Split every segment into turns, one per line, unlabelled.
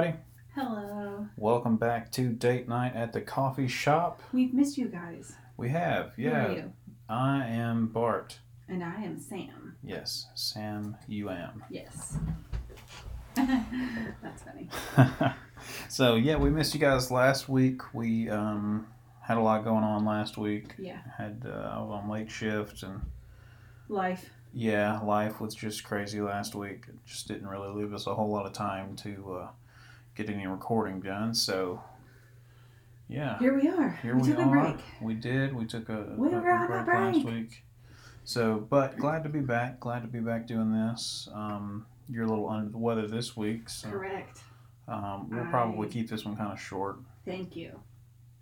Everybody.
Hello.
Welcome back to Date Night at the Coffee Shop.
We've missed you guys.
We have, yeah.
Who are you?
I am Bart.
And I am Sam.
Yes, Sam, you am.
Yes. That's funny.
so, yeah, we missed you guys last week. We um, had a lot going on last week.
Yeah.
Had uh, I was on late shift, and
Life.
yeah, life was just crazy last week. It just didn't really leave us a whole lot of time to uh, get any recording done. So, yeah.
Here we are.
Here
we,
we,
took
are.
a break.
We did. We took a,
We
a-
were on a
last week. So, but glad to be back. Glad to be back doing this. Um, you're a little under the weather this week, so
Correct.
um, we'll
I-
probably keep this one kind of short.
Thank you.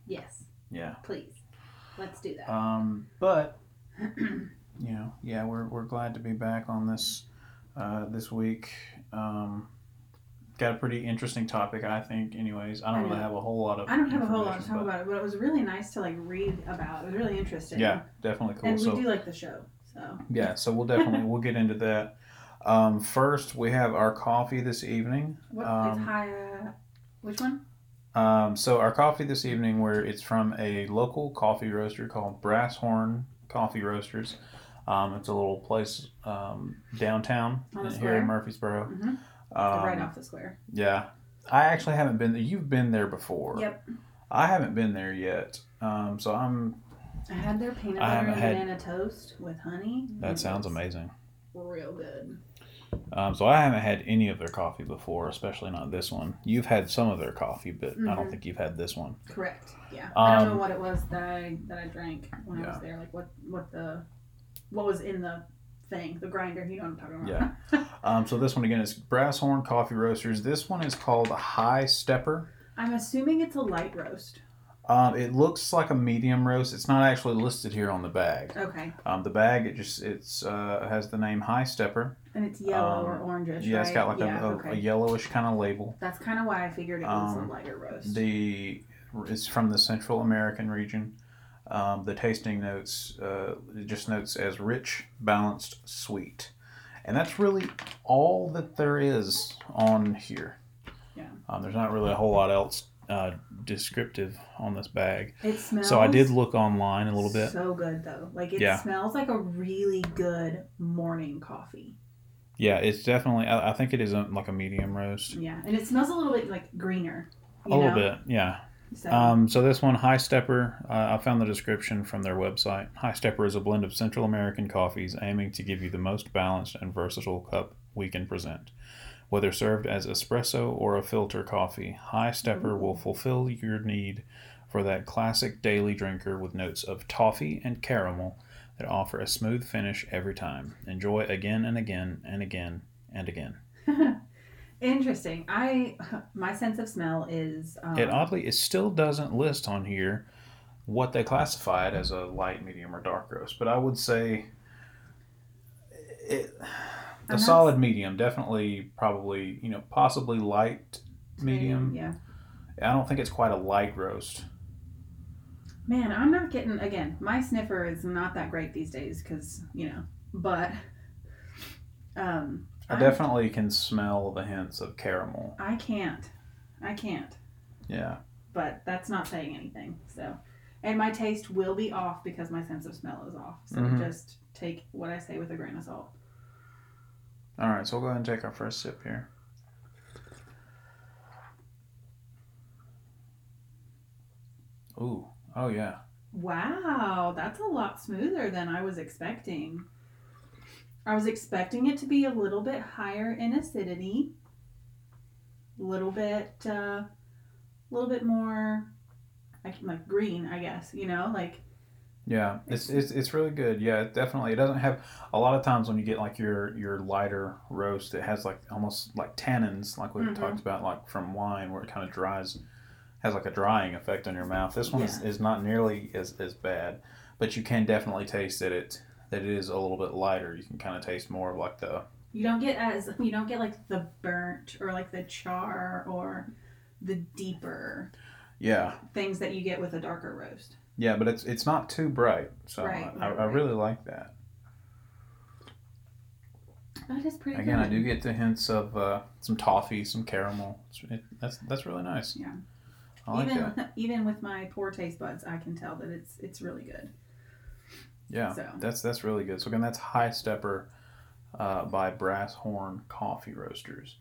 Yes.
Yeah.
Please. Let's do that.
Um, but you know, yeah, we're we're glad to be back on this uh, this week. Um, got a pretty interesting topic, I think. Anyways, I don't
I
really have a whole lot of.
I don't have a whole lot to talk about it, but it was really nice to like read about. It was really interesting.
Yeah, definitely cool.
And
so
we do like the show. So
Yeah, so we'll definitely we'll get into that. Um, first, we have our coffee this evening.
what
Um,
is high uh, which one?
Um, so our coffee this evening, where it's from a local coffee roaster called Brass Horn Coffee Roasters. Um, it's a little place um, downtown here in Murfreesboro.
Mm-hmm.
Um,
right off the square.
Yeah, I actually haven't been there. You've been there before.
Yep.
I haven't been there yet. Um, so I'm.
I had their peanut butter and
had-
banana toast with honey.
That sounds amazing.
Real good.
Um, so I haven't had any of their coffee before, especially not this one. You've had some of their coffee, but I don't
Mhm.
think you've had this one.
Correct. Yeah. I don't
Um,
know what it was that I that I drank when I was there. Like what what the what was in the thing, the grinder. You know what I'm talking about?
Yeah. Um, so this one again is Brass Horn Coffee Roasters. This one is called High Stepper.
I'm assuming it's a light roast.
Um, it looks like a medium roast. It's not actually listed here on the bag.
Okay.
Um, the bag it just it's uh, has the name High Stepper.
And it's yellow
Um,
or orangish.
Yeah, it's got like
yeah,
a, a,
okay.
a yellowish kind of label.
That's kind of why I figured it was
Um,
a lighter roast.
The it's from the Central American region. Um, the tasting notes uh, just notes as rich, balanced, sweet, and that's really all that there is on here.
Yeah.
Um, there's not really a whole lot else uh, descriptive on this bag.
it smells.
So I did look online a little bit.
So good though. Like it
Yeah.
smells like a really good morning coffee.
Yeah, it's definitely. I, I think it is a, like a medium roast.
Yeah, and it smells a little bit like greener.
A
You
little bit, yeah.
So,
Um, so this one, High Stepper, uh, I found the description from their website. High Stepper is a blend of Central American coffees aiming to give you the most balanced and versatile cup we can present. Whether served as espresso or a filter coffee, High Stepper will fulfill your need for that classic daily drinker with notes of toffee and caramel that offer a smooth finish every time. Enjoy again and again and again and again.
Interesting. I my sense of smell is um,
It oddly, it still doesn't list on here what they classify it as a light, medium, or dark roast. But I would say it, a
not-
solid medium, definitely, probably, you know, possibly light medium.
Yeah.
I don't think it's quite a light roast.
Man, I'm not getting again. My sniffer is not that great these days because you know, but um,
I definitely can smell the hints of caramel.
I can't, I can't.
Yeah.
But that's not saying anything. So, and my taste will be off because my sense of smell is off. So
Mhm.
just take what I say with a grain of salt.
All right, so we'll go ahead and take our first sip here. Ooh. Oh, yeah.
Wow, that's a lot smoother than I was expecting. I was expecting it to be a little bit higher in acidity, a little bit, uh, a little bit more, like, like green, I guess. You know, like
Yeah, it's, it's it's really good. Yeah, it definitely. It doesn't have a lot of times when you get like your your lighter roast, it has like almost like tannins, like we
Mhm.
talked about, like from wine, where it kind of dries, has like a drying effect on your mouth. This one is, is not nearly as, as bad, but you can definitely taste that it that it is a little bit lighter. You can kind of taste more of like the
you don't get as you don't get like the burnt or like the char or the deeper
yeah
things that you get with a darker roast.
yeah, but it's it's not too bright, so
Right,
I, I
right, right.
really like that.
That is pretty good.
Again,
good.
I do get the hints of uh, some toffee, some caramel. It's, it, that's that's really nice.
Yeah.
I like
even
that.
even with my poor taste buds, I can tell that it's it's really good.
Yeah,
So.
that's that's really good. So again, that's High Stepper uh, by Brass Horn Coffee Roasters.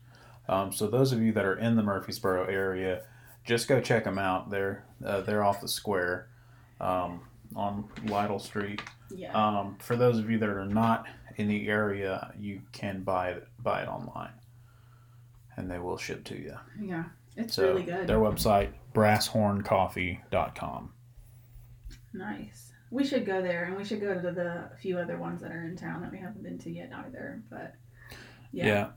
Um, so those of you that are in the Murfreesboro area, just go check them out. They're uh, they're off the square um, on Lytle Street.
Yeah.
Um, for those of you that are not in the area, you can buy it buy it online, and they will ship to you.
yeah. It's
So
really good.
their website brasshorncoffee.com.
Nice. We should go there, and we should go to the few other ones that are in town that we haven't been to yet either. But yeah,
Yeah.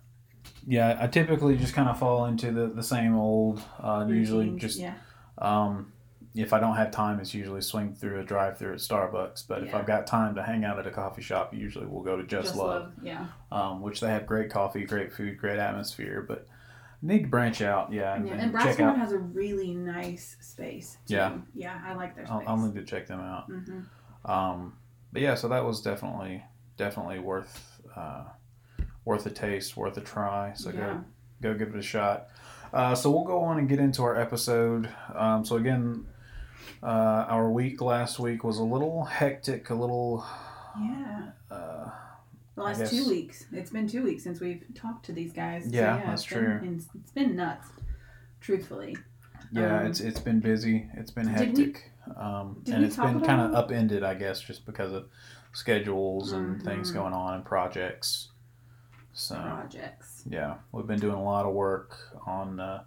yeah. I typically just kind of fall into the, the same old, uh, usually just,
yeah,
um, if I don't have time, it's usually swing through a drive through at Starbucks. But if I've got time to hang out at a coffee shop, usually we'll go to Just, Love,
Yeah,
um, which they have great coffee, great food, great atmosphere. But need to branch out, yeah, and,
yeah.
and
And has a really nice space. Too.
Yeah.
yeah, I like their
I'll,
space.
I'll need to check them out.
Mm-hmm.
Um, but yeah, so that was definitely definitely worth uh, worth a taste, worth a try. So
yeah.
go go give it a shot. Uh, so we'll go on and get into our episode. Um, so again, uh, our week last week was a little hectic, a little.
Yeah.
Uh,
The last two weeks. It's been two weeks since we've talked to these guys. So,
Yeah,
yeah
that's
it's been-
true.
It's, it's been nuts, truthfully.
yeah,
Um,
it's it's been busy. It's been
we-
hectic, um,
did
and
we
it's been kind of upended, I guess, just because of schedules and things
Mhm.
going on and projects. So.
Projects.
Yeah, we've been doing a lot of work on uh,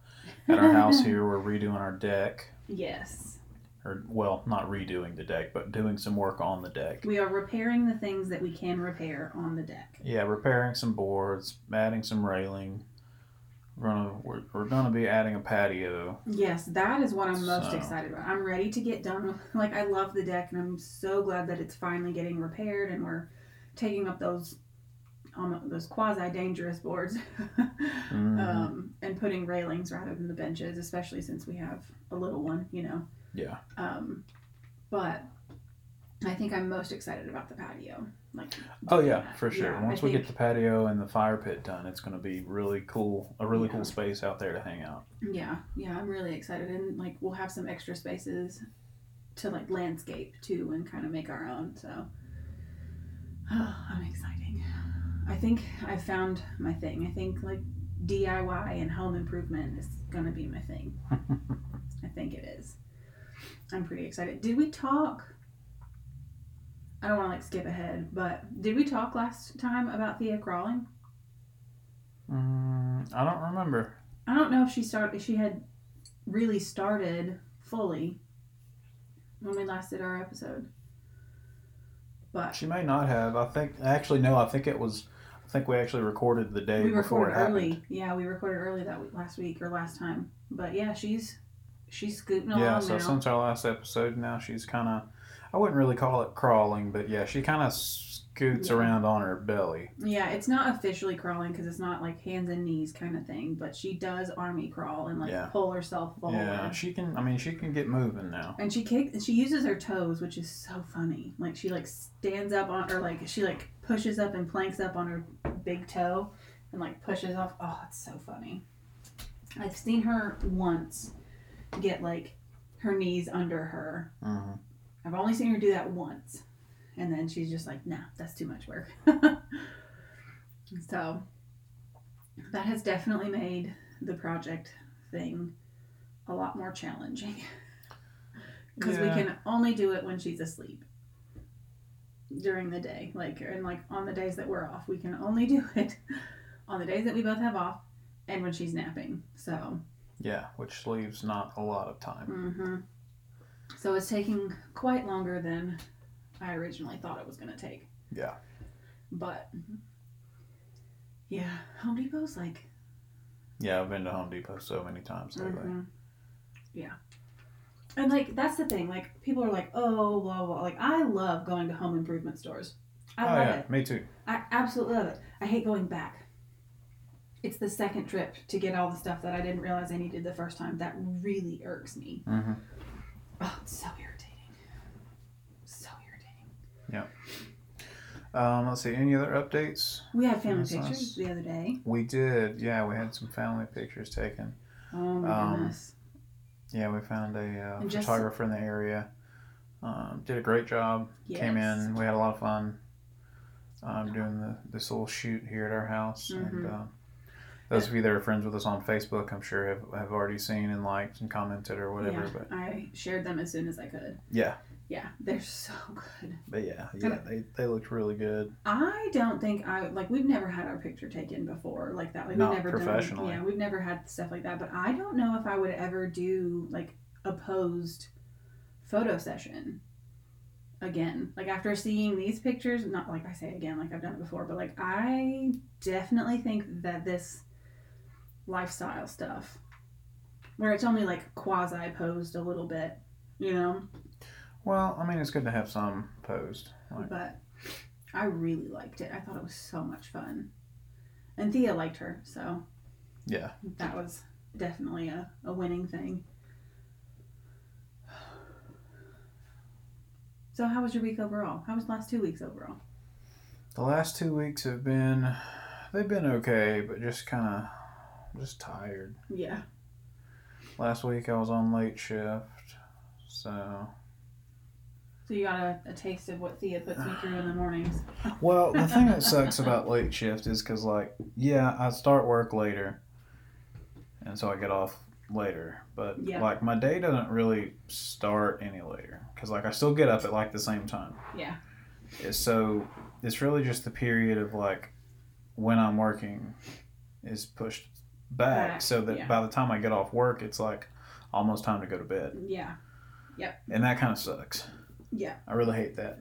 at our house here. We're redoing our deck,
Yes.
Or well, not redoing the deck, but doing some work on the deck.
We are repairing the things that we can repair on the deck.
Yeah, repairing some boards, adding some railing. We're gonna we're, we're gonna be adding a patio.
Yes, that is what I'm most
So-
excited about. I'm ready to get done with like I love the deck and I'm so glad that it's finally getting repaired and we're taking up those um, those quasi dangerous boards
Mhm.
um, and putting railings rather than the benches, especially since we have a little one, you know.
Yeah.
Um, but I think I'm most excited about the patio. Like
Oh yeah,
that.
for sure.
Yeah,
Once
I
we get the patio and the fire pit done, it's gonna be really cool. A really
Yeah.
cool space out there to hang out.
Yeah, yeah, I'm really excited, and like we'll have some extra spaces to like landscape too, and kind of make our own. So I'm exciting. I think I found my thing. I think like DIY and home improvement is gonna be my thing. I think it is. I'm pretty excited. Did we talk? I don't want to like skip ahead, but did we talk last time about Thea crawling?
mm, I don't remember.
I don't know if she started. She had really started fully when we last did our episode. But
She may not have. I think actually no. I think it was. I think we actually recorded the day
we
before
recorded
it happened.
early. Yeah, we recorded early that week, last week or last time. But yeah, she's she's scooting along
Yeah, so
now.
since our last episode, now she's kind of, I wouldn't really call it crawling, but yeah, she kind of scoots
Yeah.
around on her belly.
Yeah, it's not officially crawling because it's not like hands and knees kind of thing. But she does army crawl and like
Yeah.
pull herself forward.
Yeah, she can. I mean, she can get moving now.
And she kicks. She uses her toes, which is so funny. Like she like stands up on, or like she like pushes up and planks up on her big toe, and like pushes off. Oh, it's so funny. I've seen her once get like her knees under her.
hmm
I've only seen her do that once, and then she's just like, "Nah, that's too much work." so that has definitely made the project thing a lot more challenging because
Yeah.
we can only do it when she's asleep during the day like and like on the days that we're off we can only do it on the days that we both have off and when she's napping so
Yeah, which leaves not a lot of time.
hmm so it's taking quite longer than i originally thought it was going to take
Yeah.
but yeah home depot's like
Yeah, I've been to Home Depot so many times lately.
Mhm. Yeah. And like that's the thing. Like people are like, oh, blah blah. Like I love going to home improvement stores. I
oh
love
yeah,
it.
me too.
I absolutely love it. I hate going back. It's the second trip to get all the stuff that I didn't realize I needed the first time. That really irks me.
hmm
Oh, it's so irritating. So irritating. Yeah.
Um, let's see. Any other updates?
We had family pictures
nice.
the other day.
We did. Yeah, we had some family pictures taken.
Oh my
Um,
goodness.
Yeah, we found a uh, photographer in the area. Um, did a great job. Came in. We had a lot of fun um, doing the, this little shoot here at our house. And
Mhm.
uh, those of you that are friends with us on Facebook, I'm sure have, have already seen and liked and commented or whatever.
yeah,
But
I shared them as soon as I could.
yeah,
Yeah, they're so good.
but yeah, yeah, they, they looked really good.
I don't think I like we've never had our picture taken before like that. Like
Not
we've never
professionally.
Done, yeah, we've never had stuff like that. But I don't know if I would ever do like a posed photo session again. Like after seeing these pictures, not like I say again, like I've done it before, but like I definitely think that this lifestyle stuff, where it's only like quasi posed a little bit, you know,
Well, I mean, it's good to have some posed. Like,
but I really liked it. I thought it was so much fun. And Thea liked her, so
yeah,
that was definitely a, a winning thing. So how was your week overall? How was the last two weeks overall?
the last two weeks have been, they've been okay, but just kind of, just tired.
Yeah.
Last week I was on late shift, so
So you got a, a taste of what Thea puts me through in the mornings.
Well, the thing that sucks about late shift is because, like, yeah, I start work later, and so I get off later. But
Yeah.
like, my day doesn't really start any later because, like, I still get up at like the same time.
Yeah.
It's so it's really just the period of like when I'm working is pushed back,
Back,
so that
yeah.
by the time I get off work, it's like almost time to go to bed,
Yeah. Yep.
And that kind of sucks.
Yeah.
I really hate that.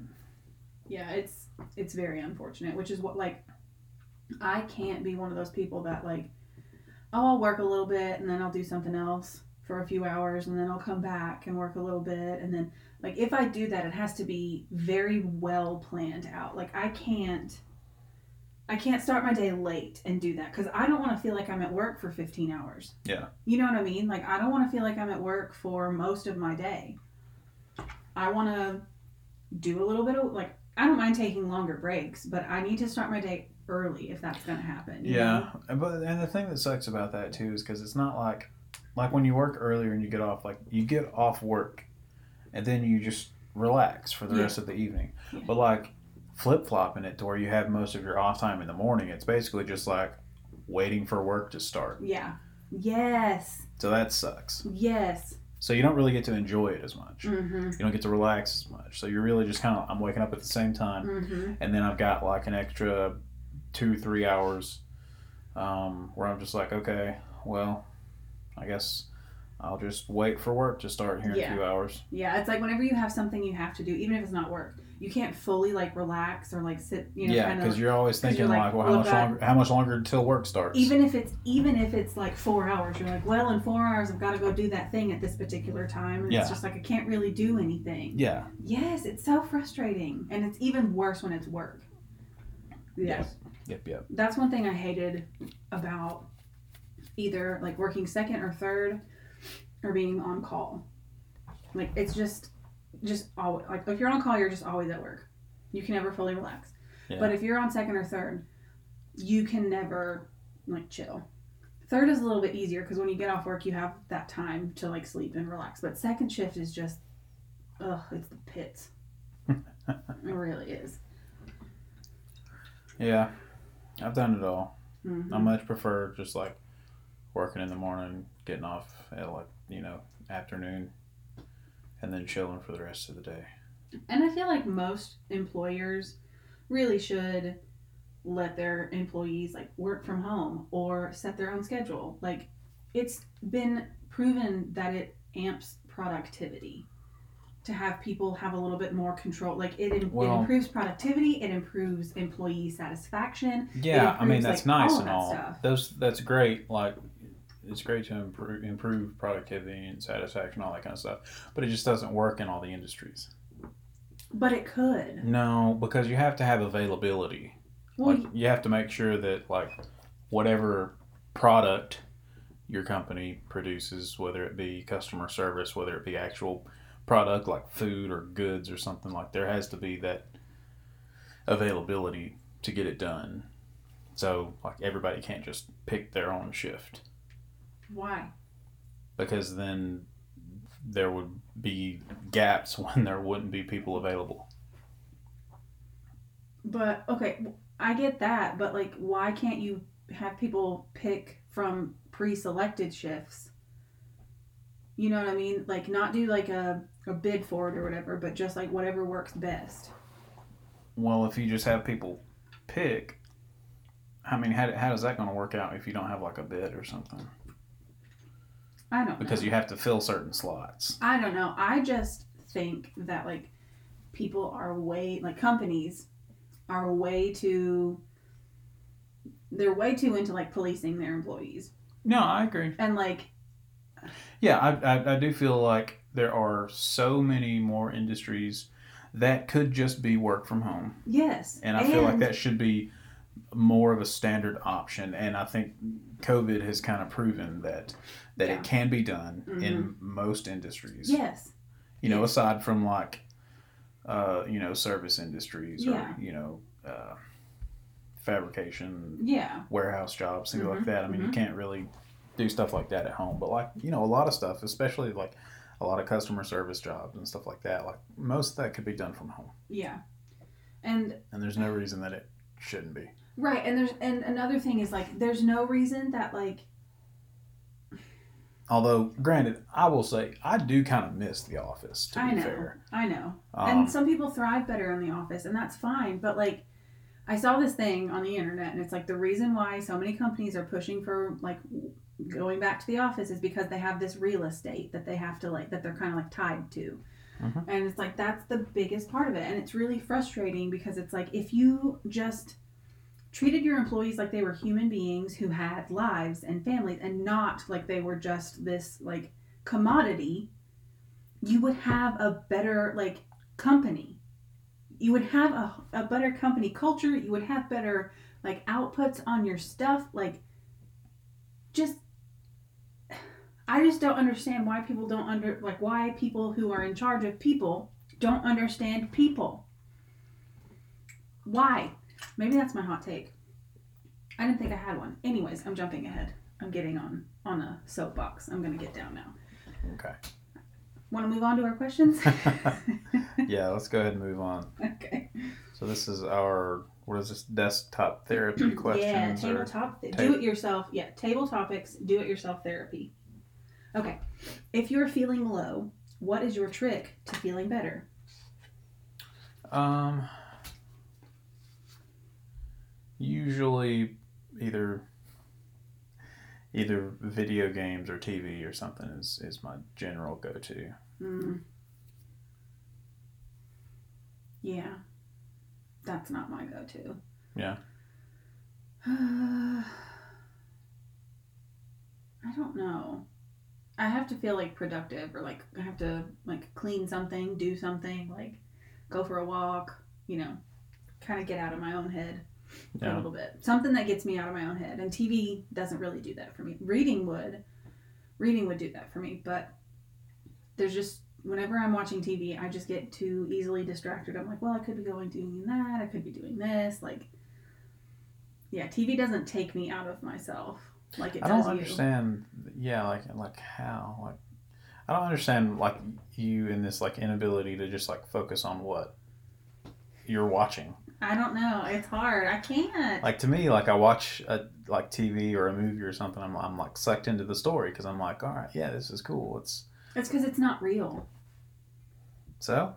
Yeah, it's it's very unfortunate, which is what like I can't be one of those people that like oh, I'll work a little bit and then I'll do something else for a few hours and then I'll come back and work a little bit and then like if I do that it has to be very well planned out. Like I can't I can't start my day late and do that cuz I don't want to feel like I'm at work for 15 hours.
Yeah.
You know what I mean? Like I don't want to feel like I'm at work for most of my day. I want to do a little bit of like I don't mind taking longer breaks, but I need to start my day early if that's going to happen. you know?
Yeah, but and the thing that sucks about that too is because it's not like like when you work earlier and you get off like you get off work and then you just relax for the
Yeah.
rest of the evening.
Yeah.
But like flip flopping it to where you have most of your off time in the morning, it's basically just like waiting for work to start.
Yeah. Yes.
So that sucks.
Yes.
So you don't really get to enjoy it as much.
Mhm.
You don't get to relax as much. So you're really just kind of I'm waking up at the same time
Mhm.
and then I've got like an extra two, three hours um, where I'm just like, okay, well, I guess I'll just wait for work to start here in
Yeah.
a few hours.
Yeah, it's like whenever you have something you have to do, even if it's not work, you can't fully like relax or like sit, you know,
yeah, because you're always
'cause you're
thinking
like,
like, well, how much
that-
longer? How much longer until work starts?
even if it's even if it's like four hours, you're like, well, in four hours I've got to go do that thing at this particular time, and
Yeah.
it's just like I can't really do anything.
yeah,
Yes, it's so frustrating, and it's even worse when it's work. Yes,
yep, yep.
that's one thing I hated about either like working second or third, or being on call. Like it's just, just always like if you're on call, you're just always at work. You can never fully relax.
Yeah.
But if you're on second or third, you can never like chill. Third is a little bit easier because when you get off work, you have that time to like sleep and relax. But second shift is just, ugh, it's the pits. it really is.
Yeah, I've done it all.
Mhm.
I much prefer just like working in the morning, getting off at like you know afternoon, and then chilling for the rest of the day.
And I feel like most employers really should let their employees like work from home or set their own schedule. Like it's been proven that it amps productivity to have people have a little bit more control. Like it, it
Well-
improves productivity, it improves employee satisfaction.
Yeah, I mean that's
like,
nice
all
and all.
stuff.
Those that's great. Like it's great to improve improve productivity and satisfaction, all that kind of stuff. But it just doesn't work in all the industries.
But it could.
No, because you have to have availability.
Well,
like you have to make sure that like whatever product your company produces, whether it be customer service, whether it be actual product like food or goods or something like there has to be that availability to get it done. So like everybody can't just pick their own shift
Why?
because then there would be gaps when there wouldn't be people available.
But okay, I get that, but like, why can't you have people pick from pre-selected shifts? You know what I mean? Like, not do like a, a bid for it or whatever, but just like whatever works best.
Well, if you just have people pick, I mean, how, how is that going to work out if you don't have like a bid or something?
I don't
Because
know.
you have to fill certain slots.
I don't know. I just think that like people are way like companies are way too they're way too into like policing their employees
No, I agree.
and like
Yeah, I, I, I do feel like there are so many more industries that could just be work from home.
yes
And I feel like that should be more of a standard option. And I think COVID has kind of proven that that
Yeah.
it can be done in most industries.
yes
You know, aside from like, uh, you know, service industries
Yeah.
or, you know, uh, fabrication,
yeah
warehouse jobs, things like
Mhm,
that. I mean, you
mhm.
can't really do stuff like that at home. But like, you know, a lot of stuff, especially like a lot of customer service jobs and stuff like that, like most of that could be done from home.
yeah and
And there's no reason that it shouldn't be.
Right and there's and another thing is like there's no reason that like
Although, granted, I will say I do kind of miss the office. To
I
be
know
fair,
I know
um,
and some people thrive better in the office and that's fine but like i saw this thing on the internet and it's like the reason why so many companies are pushing for like going back to the office is because they have this real estate that they have to like that they're kind of like tied to
Mhm.
and it's like that's the biggest part of it and it's really frustrating because it's like if you just treated your employees like they were human beings who had lives and families and not like they were just this like commodity you would have a better like company. You would have a, a better company culture. You would have better like outputs on your stuff. Like just i just don't understand why people don't under like why people who are in charge of people don't understand people. Why maybe that's my hot take. I didn't think i had one. Anyways i'm jumping ahead. I'm getting on on a soapbox. I'm gonna get down now.
Okay.
want to move on to our questions?
Yeah, let's go ahead and move on.
okay.
So this is our what is this desktop therapy question? yeah
tabletop th-
ta-
do it yourself. Yeah table topics do it yourself therapy. Okay. If you're feeling low what is your trick to feeling better?
Um, usually either either video games or TV or something is is my general go to.
mm. yeah that's not my go-to
Yeah.
I don't know. I have to feel like productive or like I have to like clean something, do something, like go for a walk, you know, kind of get out of my own head a little bit. Something that gets me out of my own head. And TV doesn't really do that for me. Reading would. Reading would do that for me, but there's just whenever I'm watching TV, I just get too easily distracted. I'm like, well, I could be going doing that. I could be doing this. Like, yeah, TV doesn't take me out of myself like it
I
does
don't
you.
understand. Yeah, like like how like I don't understand like you in this like inability to just like focus on what you're watching.
I don't know. It's hard. I can't.
Like to me, like I watch a like TV or a movie or something, I'm I'm like sucked into the story because I'm like, all right, yeah, this is cool. It's
It's because it's not real.
so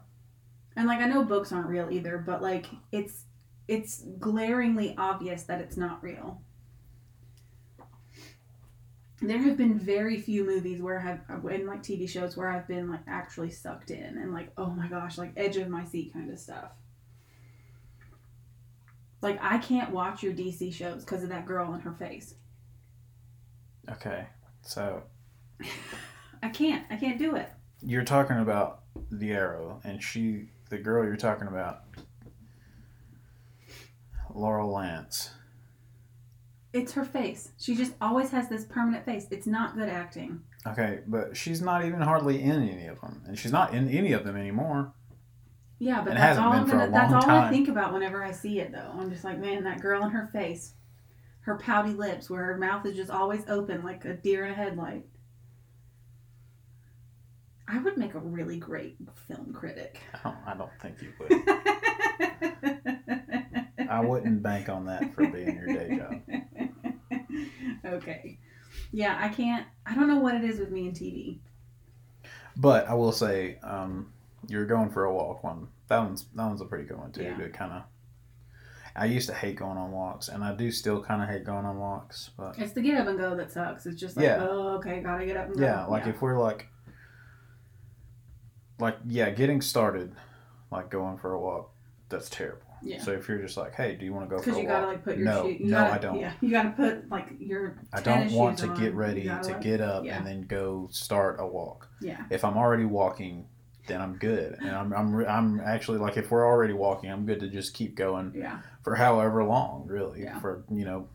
And like I know books aren't real either, but like it's it's glaringly obvious that it's not real. There have been very few movies where I've in like TV shows where I've been like actually sucked in and like oh my gosh like edge of my seat kind of stuff. Like I can't watch your DC shows because of that girl and her face.
okay. So
I can't. I can't do it.
you're talking about the arrow, and she, the girl you're talking about, Laurel Lance.
It's her face. She just always has this permanent face. It's not good acting.
Okay, but she's not even hardly in any of them, and she's not in any of them anymore.
Yeah, but that's all I'm gonna, that's all I think about whenever I see it though. I'm just like, man, that girl and her face. Her pouty lips where her mouth is just always open like a deer in a headlight. I would make a really great film critic.
I don't, I don't think you would. I wouldn't bank on that for being your day job.
okay. Yeah, I can't I don't know what it is with me and TV.
But I will say, um, you're going for a walk one. That one's that one's a pretty good one too.
Yeah.
To kind of, I used to hate going on walks, and I do still kind of hate going on walks. But
It's the get up and go that sucks. It's just like,
Yeah.
oh, okay, gotta get up and go.
yeah, like if we're like, like yeah, getting started, like going for a walk, that's terrible.
Yeah.
So if you're just like, hey, do you want to go
Because you
walk?
gotta like put your
No,
shoe. You
no,
gotta,
I don't.
Yeah, you gotta put like your.
I don't want to
on.
get ready to
like-
get up
yeah.
and then go start a walk.
Yeah.
If I'm already walking, then I'm good, and I'm I'm I'm actually like if we're already walking, I'm good to just keep going
Yeah.
for however long, really.
Yeah.
For you know,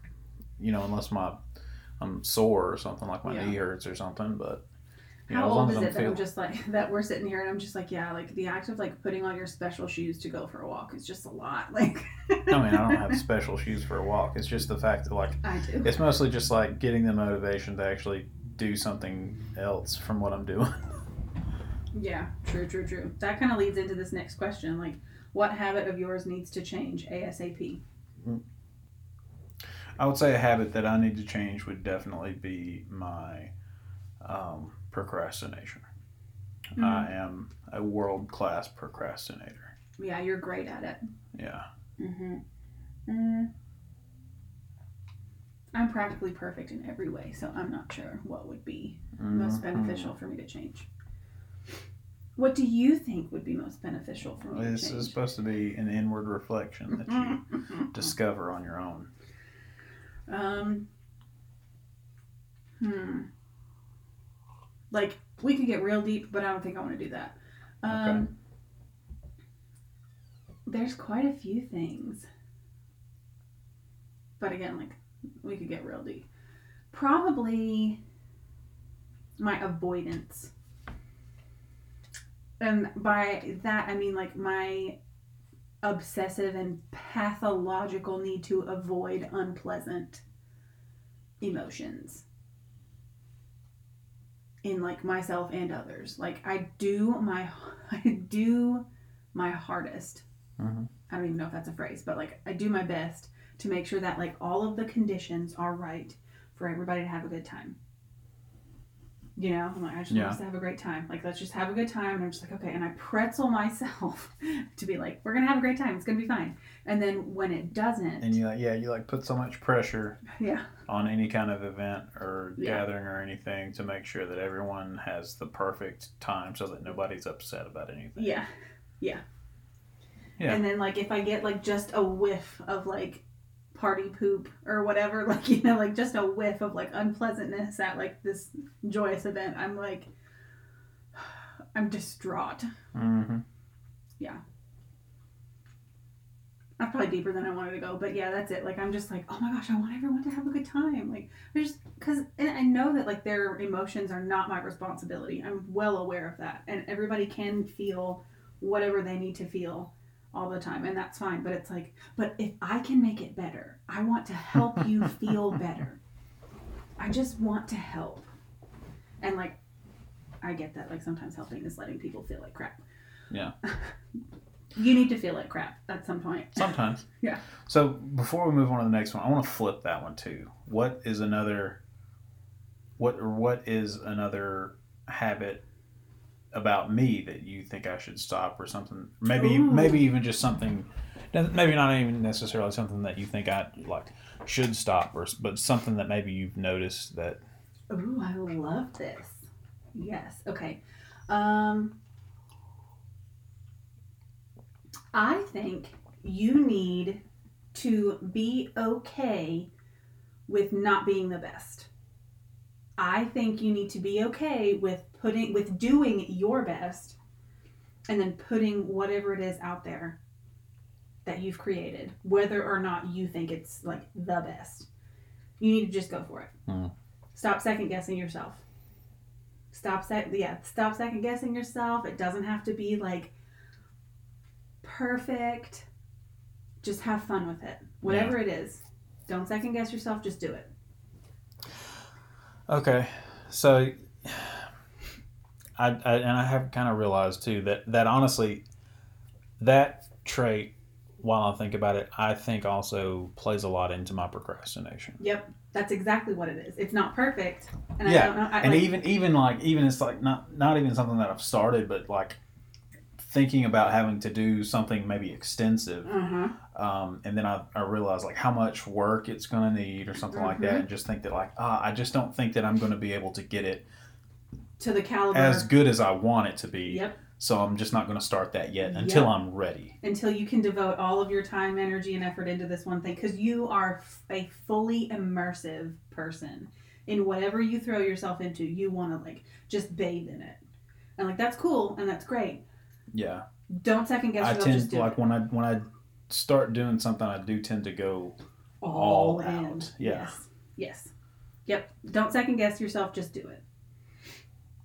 you know, unless my I'm sore or something like my
Yeah.
knee hurts or something, but you
How
know,
old is
I'm
it that I'm just like that we're sitting here and I'm just like yeah like the act of like putting on your special shoes to go for a walk is just a lot like.
I mean, I don't have special shoes for a walk. It's just the fact that like
I do.
it's mostly just like getting the motivation to actually do something else from what I'm doing.
Yeah, true, true, true. That kind of leads into this next question. Like, what habit of yours needs to change ASAP?
I would say a habit that I need to change would definitely be my um, procrastination.
Mm.
I am a world class procrastinator.
Yeah, you're great at it.
Yeah.
Mm-hmm. Mm. I'm practically perfect in every way, so I'm not sure what would be most
Mhm.
beneficial for me to change. What do you think would be most beneficial for me
This is supposed to be an inward reflection that you discover on your own.
Um. Hmm. Like we could get real deep, but I don't think I want to do that. Um. There's quite a few things, but again, like we could get real deep. Probably my avoidance. And by that I mean like my obsessive and pathological need to avoid unpleasant emotions in like myself and others. Like i do my i do my hardest.
Mhm.
i don't even know if that's a phrase but like i do my best to make sure that like all of the conditions are right for everybody to have a good time you know i'm like i just
Yeah.
want us to have a great time like let's just have a good time and i'm just like okay and i pretzel myself to be like we're gonna have a great time it's gonna be fine and then when it doesn't
And you like, yeah, you like put so much pressure
yeah
on any kind of event or
Yeah.
gathering or anything to make sure that everyone has the perfect time so that nobody's upset about anything.
yeah yeah
Yeah.
and then like if i get like just a whiff of like party poop or whatever like you know like just a whiff of like unpleasantness at like this joyous event i'm like i'm distraught.
Mm-hmm. Yeah.
That's probably deeper than i wanted to go but yeah that's it. Like i'm just like oh my gosh i want everyone to have a good time. Like i just because and i know that like their emotions are not my responsibility. I'm well aware of that and everybody can feel whatever they need to feel all the time and that's fine but it's like but if i can make it better i want to help you feel better i just want to help and like i get that like sometimes helping is letting people feel like crap
Yeah.
you need to feel like crap at some point
Sometimes.
Yeah.
So before we move on to the next one, I want to flip that one too. What is another what or what is another habit about me that you think I should stop or something? Maybe
Ooh.
maybe even just something maybe not even necessarily something that you think I like should stop or but something that maybe you've noticed that
Ooh, I love this. Yes. Okay. Um I think you need to be okay with not being the best. I think you need to be okay with putting with doing your best and then putting whatever it is out there that you've created, whether or not you think it's like the best. You need to just go for it.
Hmm.
Stop second guessing yourself. Stop sec yeah, stop second guessing yourself. It doesn't have to be like perfect. Just have fun with it. Whatever it is. Don't second guess yourself, just do it.
Okay, so I, I and I have kind of realized too that that honestly, that trait, while I think about it, I think also plays a lot into my procrastination.
Yep. That's exactly what it is. It's not perfect. And
Yeah,
I don't know. I,
and
like,
even even like even it's like not not even something that I've started, but like thinking about having to do something maybe extensive,
uh-huh.
um, and then I, I realize like how much work it's going to need or something like that,
Mhm.
and just think that like ah, I just don't think that I'm going to be able to get it
To the caliber.
as good as I want it to be.
Yep.
So I'm just not going to start that yet until
Yep.
I'm ready.
Until you can devote all of your time, energy, and effort into this one thing. Because you are f- a fully immersive person. In whatever you throw yourself into, you want to like just bathe in it. And like that's cool and that's great.
Yeah,
Don't second guess
I
yourself.
tend
just do
like
it.
when I when I start doing something, I do tend to go
all,
all out. Yeah.
Yes. Yes. Yep. Don't second guess yourself. Just do it.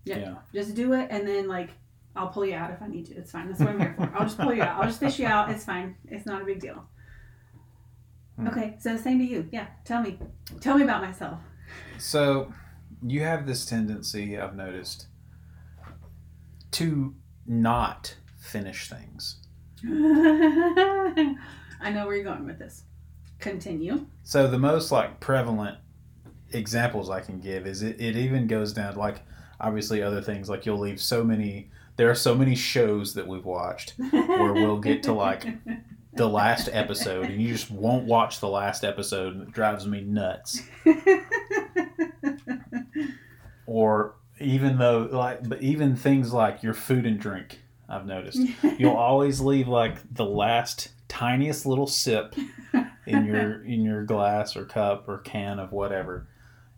Yeah.
yeah.
Just do it, and then like I'll pull you out if I need to. It's fine. That's what I'm here for. I'll just pull you out. I'll just fish you out. It's fine. It's not a big deal.
Hmm.
Okay. So same to you. Yeah. Tell me. Tell me about myself.
So, you have this tendency, I've noticed, to not finish things.
I know where you're going with this. Continue.
So, the most like prevalent examples I can give is it, it even goes down to like obviously other things like you'll leave so many there are so many shows that we've watched
Where
we'll get to, like, the last episode and you just won't watch the last episode and it drives me nuts. Or even though like but even things like your food and drink I've noticed. You'll always leave like the last tiniest little sip in your in your glass or cup or can of whatever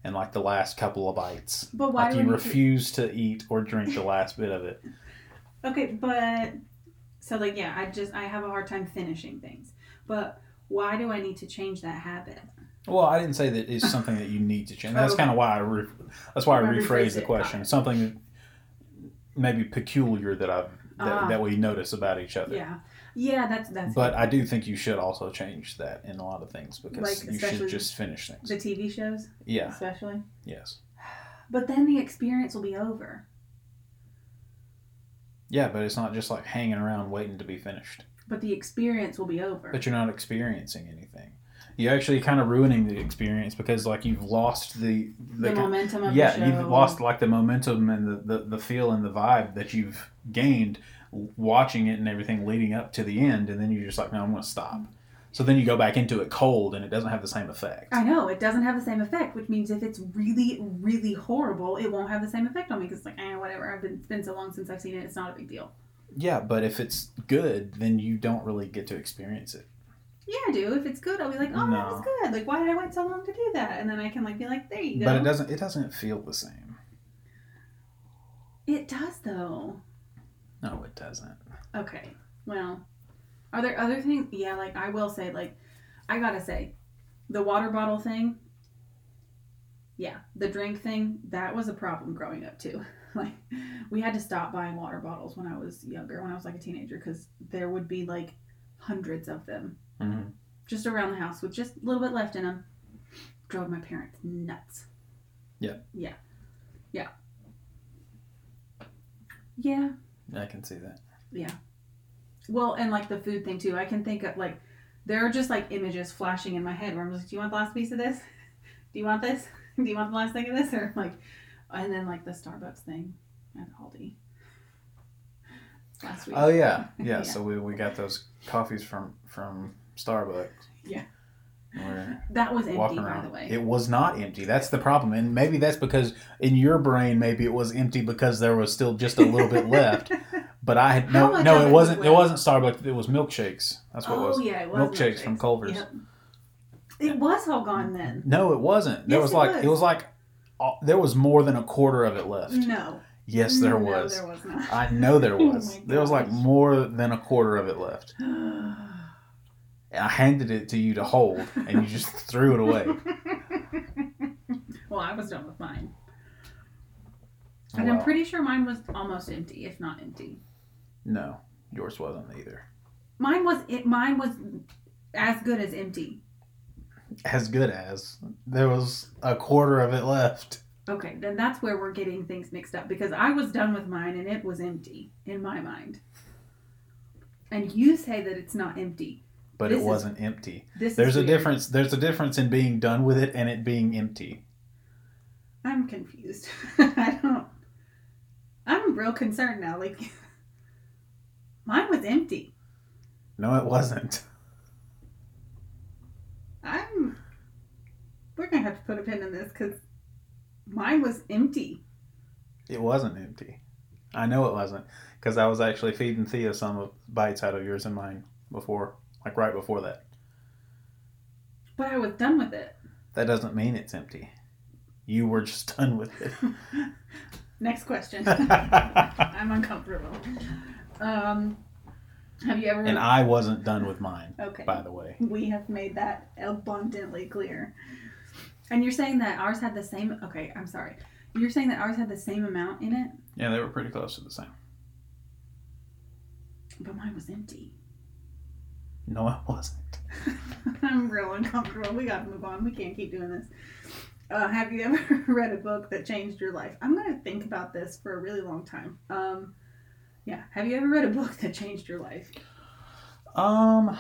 and like the last couple of bites
But why
like
do
you refuse to eat or drink the last bit of it.
Okay, but so like yeah, I just I have a hard time finishing things. But why do I need to change that habit?
well i didn't say that it's something that you need to change that's
Okay.
kind of why i re- that's why i
I
rephrased
rephrased
the question
it.
something maybe peculiar that i that,
Ah.
that we notice about each other
Yeah, yeah, that's that's.
but i do think you should also change that in a lot of things because
Like,
you should just finish things
the TV shows,
yeah
especially.
yes
But then the experience will be over.
yeah but it's not just like hanging around waiting to be finished
But the experience will be over.
but you're not experiencing anything. You're actually kind of ruining the experience because like you've lost the
the,
the,
momentum of
yeah you've lost like the momentum and the, the the feel and the vibe that you've gained watching it and everything leading up to the end and then you're just like no I'm gonna stop. So then you go back into it cold and it doesn't have the same effect.
I know it doesn't have the same effect, which means if it's really, really horrible, it won't have the same effect on me because it's like, eh, whatever. I've been it's been so long since I've seen it, it's not a big deal.
Yeah, but if it's good, then you don't really get to experience it.
Yeah, I do. If it's good, I'll be like, oh, that was good. Like, why did I wait so long to do that? And then I can like be like, there you go.
But it doesn't it doesn't feel the same.
It does though.
No, it doesn't.
Okay. Well, are there other things? Yeah, like I will say, like I gotta say, the water bottle thing. Yeah, the drink thing that was a problem growing up too. Like we had to stop buying water bottles when I was younger, when I was like a teenager, because there would be like hundreds of them
hmm
just around the house with just a little bit left in them. Drove my parents nuts.
Yeah.
Yeah. Yeah. Yeah.
I can see that. Yeah.
Well, and like the food thing too. I can think of like there are just like images flashing in my head where I'm just like, do you want the last piece of this? Do you want this? Do you want the last thing of this? Or like, and then like the Starbucks thing at Aldi last week.
Oh yeah, yeah.
Yeah.
So we, we got those coffees from from Starbucks.
Yeah.
We're
that was empty, by the way.
It was not empty. That's the problem, and maybe that's because in your brain, maybe it was empty because there was still just a little bit left. But I had no, no. It wasn't.
was
It wasn't Starbucks. It was milkshakes. That's what
oh
it was.
yeah, it was
Milkshakes from Culver's.
Yep. It was all gone then.
No, it wasn't. There
Yes,
was like
was.
it was like uh, there was more than a quarter of it left.
No.
Yes, there
No,
was.
there was not.
I know there
Oh
was.
my
there was like more than a quarter of it left. And I handed it to you to hold, and you just threw it away.
well, I was done with mine. And
Well,
I'm pretty sure mine was almost empty, if not empty.
no, yours wasn't either.
Mine was it. Mine was as good as empty.
As good as there was a quarter of it left.
Okay, then that's where we're getting things mixed up because I was done with mine and it was empty in my mind. And you say that it's not empty.
But
This
it
is-
wasn't empty.
This
There's
is
a
weird.
difference. There's a difference in being done with it and it being empty.
I'm confused. I don't. I'm real concerned now. Like, mine was empty.
No, it wasn't.
I'm. We're gonna have to put a pin in this because mine was empty.
It wasn't empty. I know it wasn't because I was actually feeding Thea some bites out of yours and mine before, like right before that.
But I was done with it.
That doesn't mean it's empty. You were just done with it.
Next question. I'm uncomfortable. Um, have you ever?
and I wasn't done with mine,
okay.
by the way.
We have made that abundantly clear. And you're saying that ours had the same. Okay, I'm sorry. You're saying that ours had the same amount in it,
Yeah, they were pretty close to the same.
but mine was empty.
No, I wasn't.
I'm real uncomfortable. We got to move on. We can't keep doing this. Uh, have you ever read a book that changed your life? I'm going to think about this for a really long time. Um, yeah. Have you ever read a book that changed your life?
Um,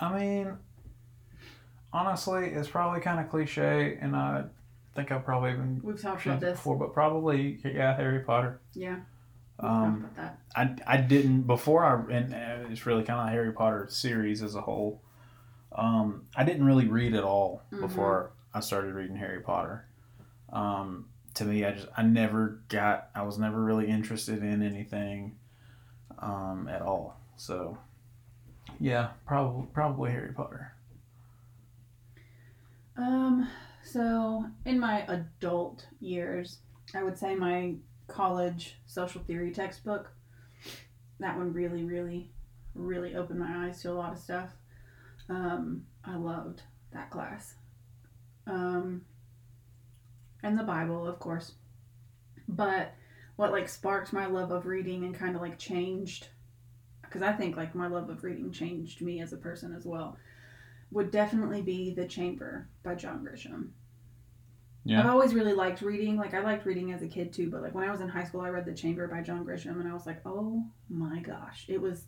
I mean, honestly, it's probably kind of cliche, and I think I've probably even
We've talked about this.
before, but probably yeah, Harry Potter.
Yeah.
Um. I, I didn't before I and it's really kind of Harry Potter series as a whole. Um, I didn't really read at all
Mhm.
before I started reading Harry Potter. Um, to me, I just I never got I was never really interested in anything um, at all. So yeah, probably probably Harry Potter.
Um, so in my adult years, I would say my college social theory textbook, that one really, really, really opened my eyes to a lot of stuff. Um, I loved that class. Um, and the Bible, of course. But what like sparked my love of reading and kind of like changed, because I think like my love of reading changed me as a person as well would definitely be The Chamber by John Grisham.
Yeah.
I've always really liked reading. Like I liked reading as a kid too, but like when I was in high school I read The Chamber by John Grisham and I was like, "Oh my gosh, it was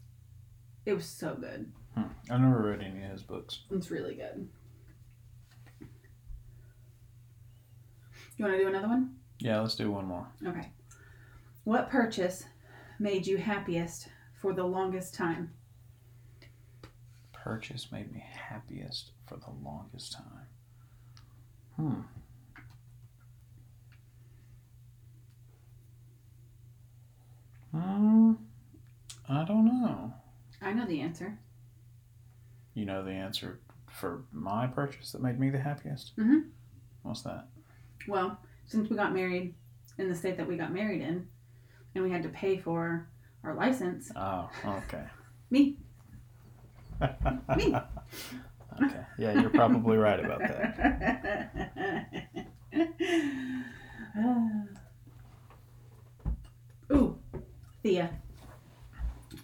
it was so good.
Hmm. I've never read any of his books.
It's really good." You want to do another one?
Yeah, let's do one more.
Okay. What purchase made you happiest for the longest time?
Purchase made me happiest for the longest time. Hmm. Hmm. I don't know.
I know the answer.
You know the answer for my purchase that made me the happiest?
Mm Mhm.
What's that?
Well, since we got married in the state that we got married in, and we had to pay for our license,
Oh, okay.
me. Me.
okay. Yeah, you're probably right about that.
Ooh, Thea.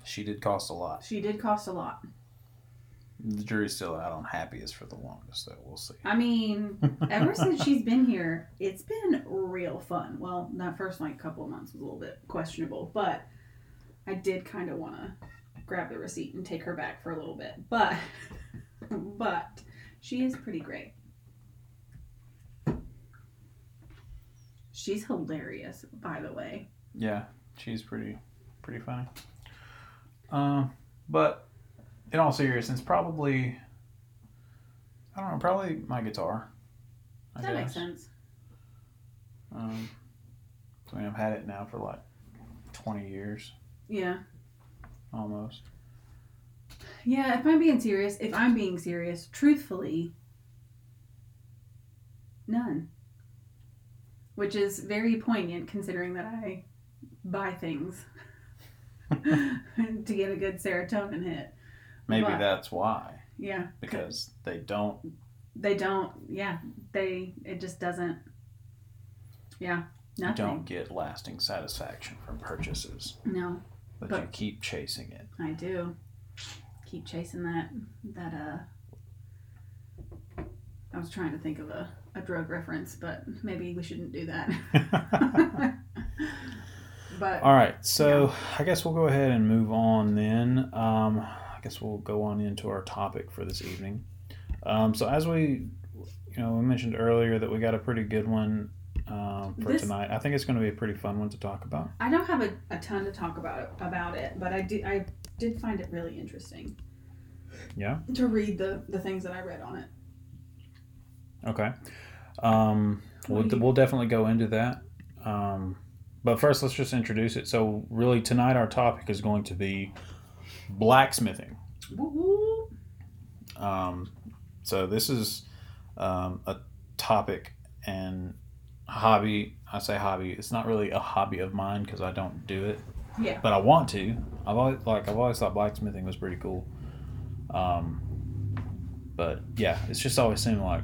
She did cost a lot.
She did cost a lot.
The jury's still out on happiest for the longest, though. We'll see.
I mean, ever since she's been here, it's been real fun. Well, that first like couple of months was a little bit questionable, but I did kind of want to grab the receipt and take her back for a little bit. But, but she is pretty great. She's hilarious, by the way.
Yeah, she's pretty, pretty funny. Um, but in all seriousness, probably, I don't know, probably my guitar. I
That makes sense.
Um, I mean, I've had it now for like twenty years
Yeah.
almost.
Yeah, if I'm being serious, if I'm being serious, truthfully, none. Which is very poignant considering that I buy things to get a good serotonin hit.
Maybe
But-
that's why
Yeah.
because they don't.
They don't, yeah, they, it just doesn't, yeah,
You
nothing.
don't get lasting satisfaction from purchases.
No.
but, you keep chasing it.
I do. Keep chasing that that uh I was trying to think of a, a drug reference, but maybe we shouldn't do that. but
All right, so I guess we'll go ahead and move on then. Um, I guess we'll go on into our topic for this evening. Um, so as we, you know, we mentioned earlier that we got a pretty good one um, for
This-
tonight. I think it's going to be a pretty fun one to talk about.
I don't have a, a ton to talk about about it, but I do I did find it really interesting.
Yeah?
To read the the things that I read on it.
Okay. Um, we'll, we'll definitely go into that. Um, but first, let's just introduce it. So, really, tonight our topic is going to be blacksmithing. Um, so this is um, a topic and hobby. I say hobby. It's not really a hobby of mine because I don't do it,
Yeah.
but I want to. I've always like I've always thought blacksmithing was pretty cool. Um, but yeah, it's just always seemed like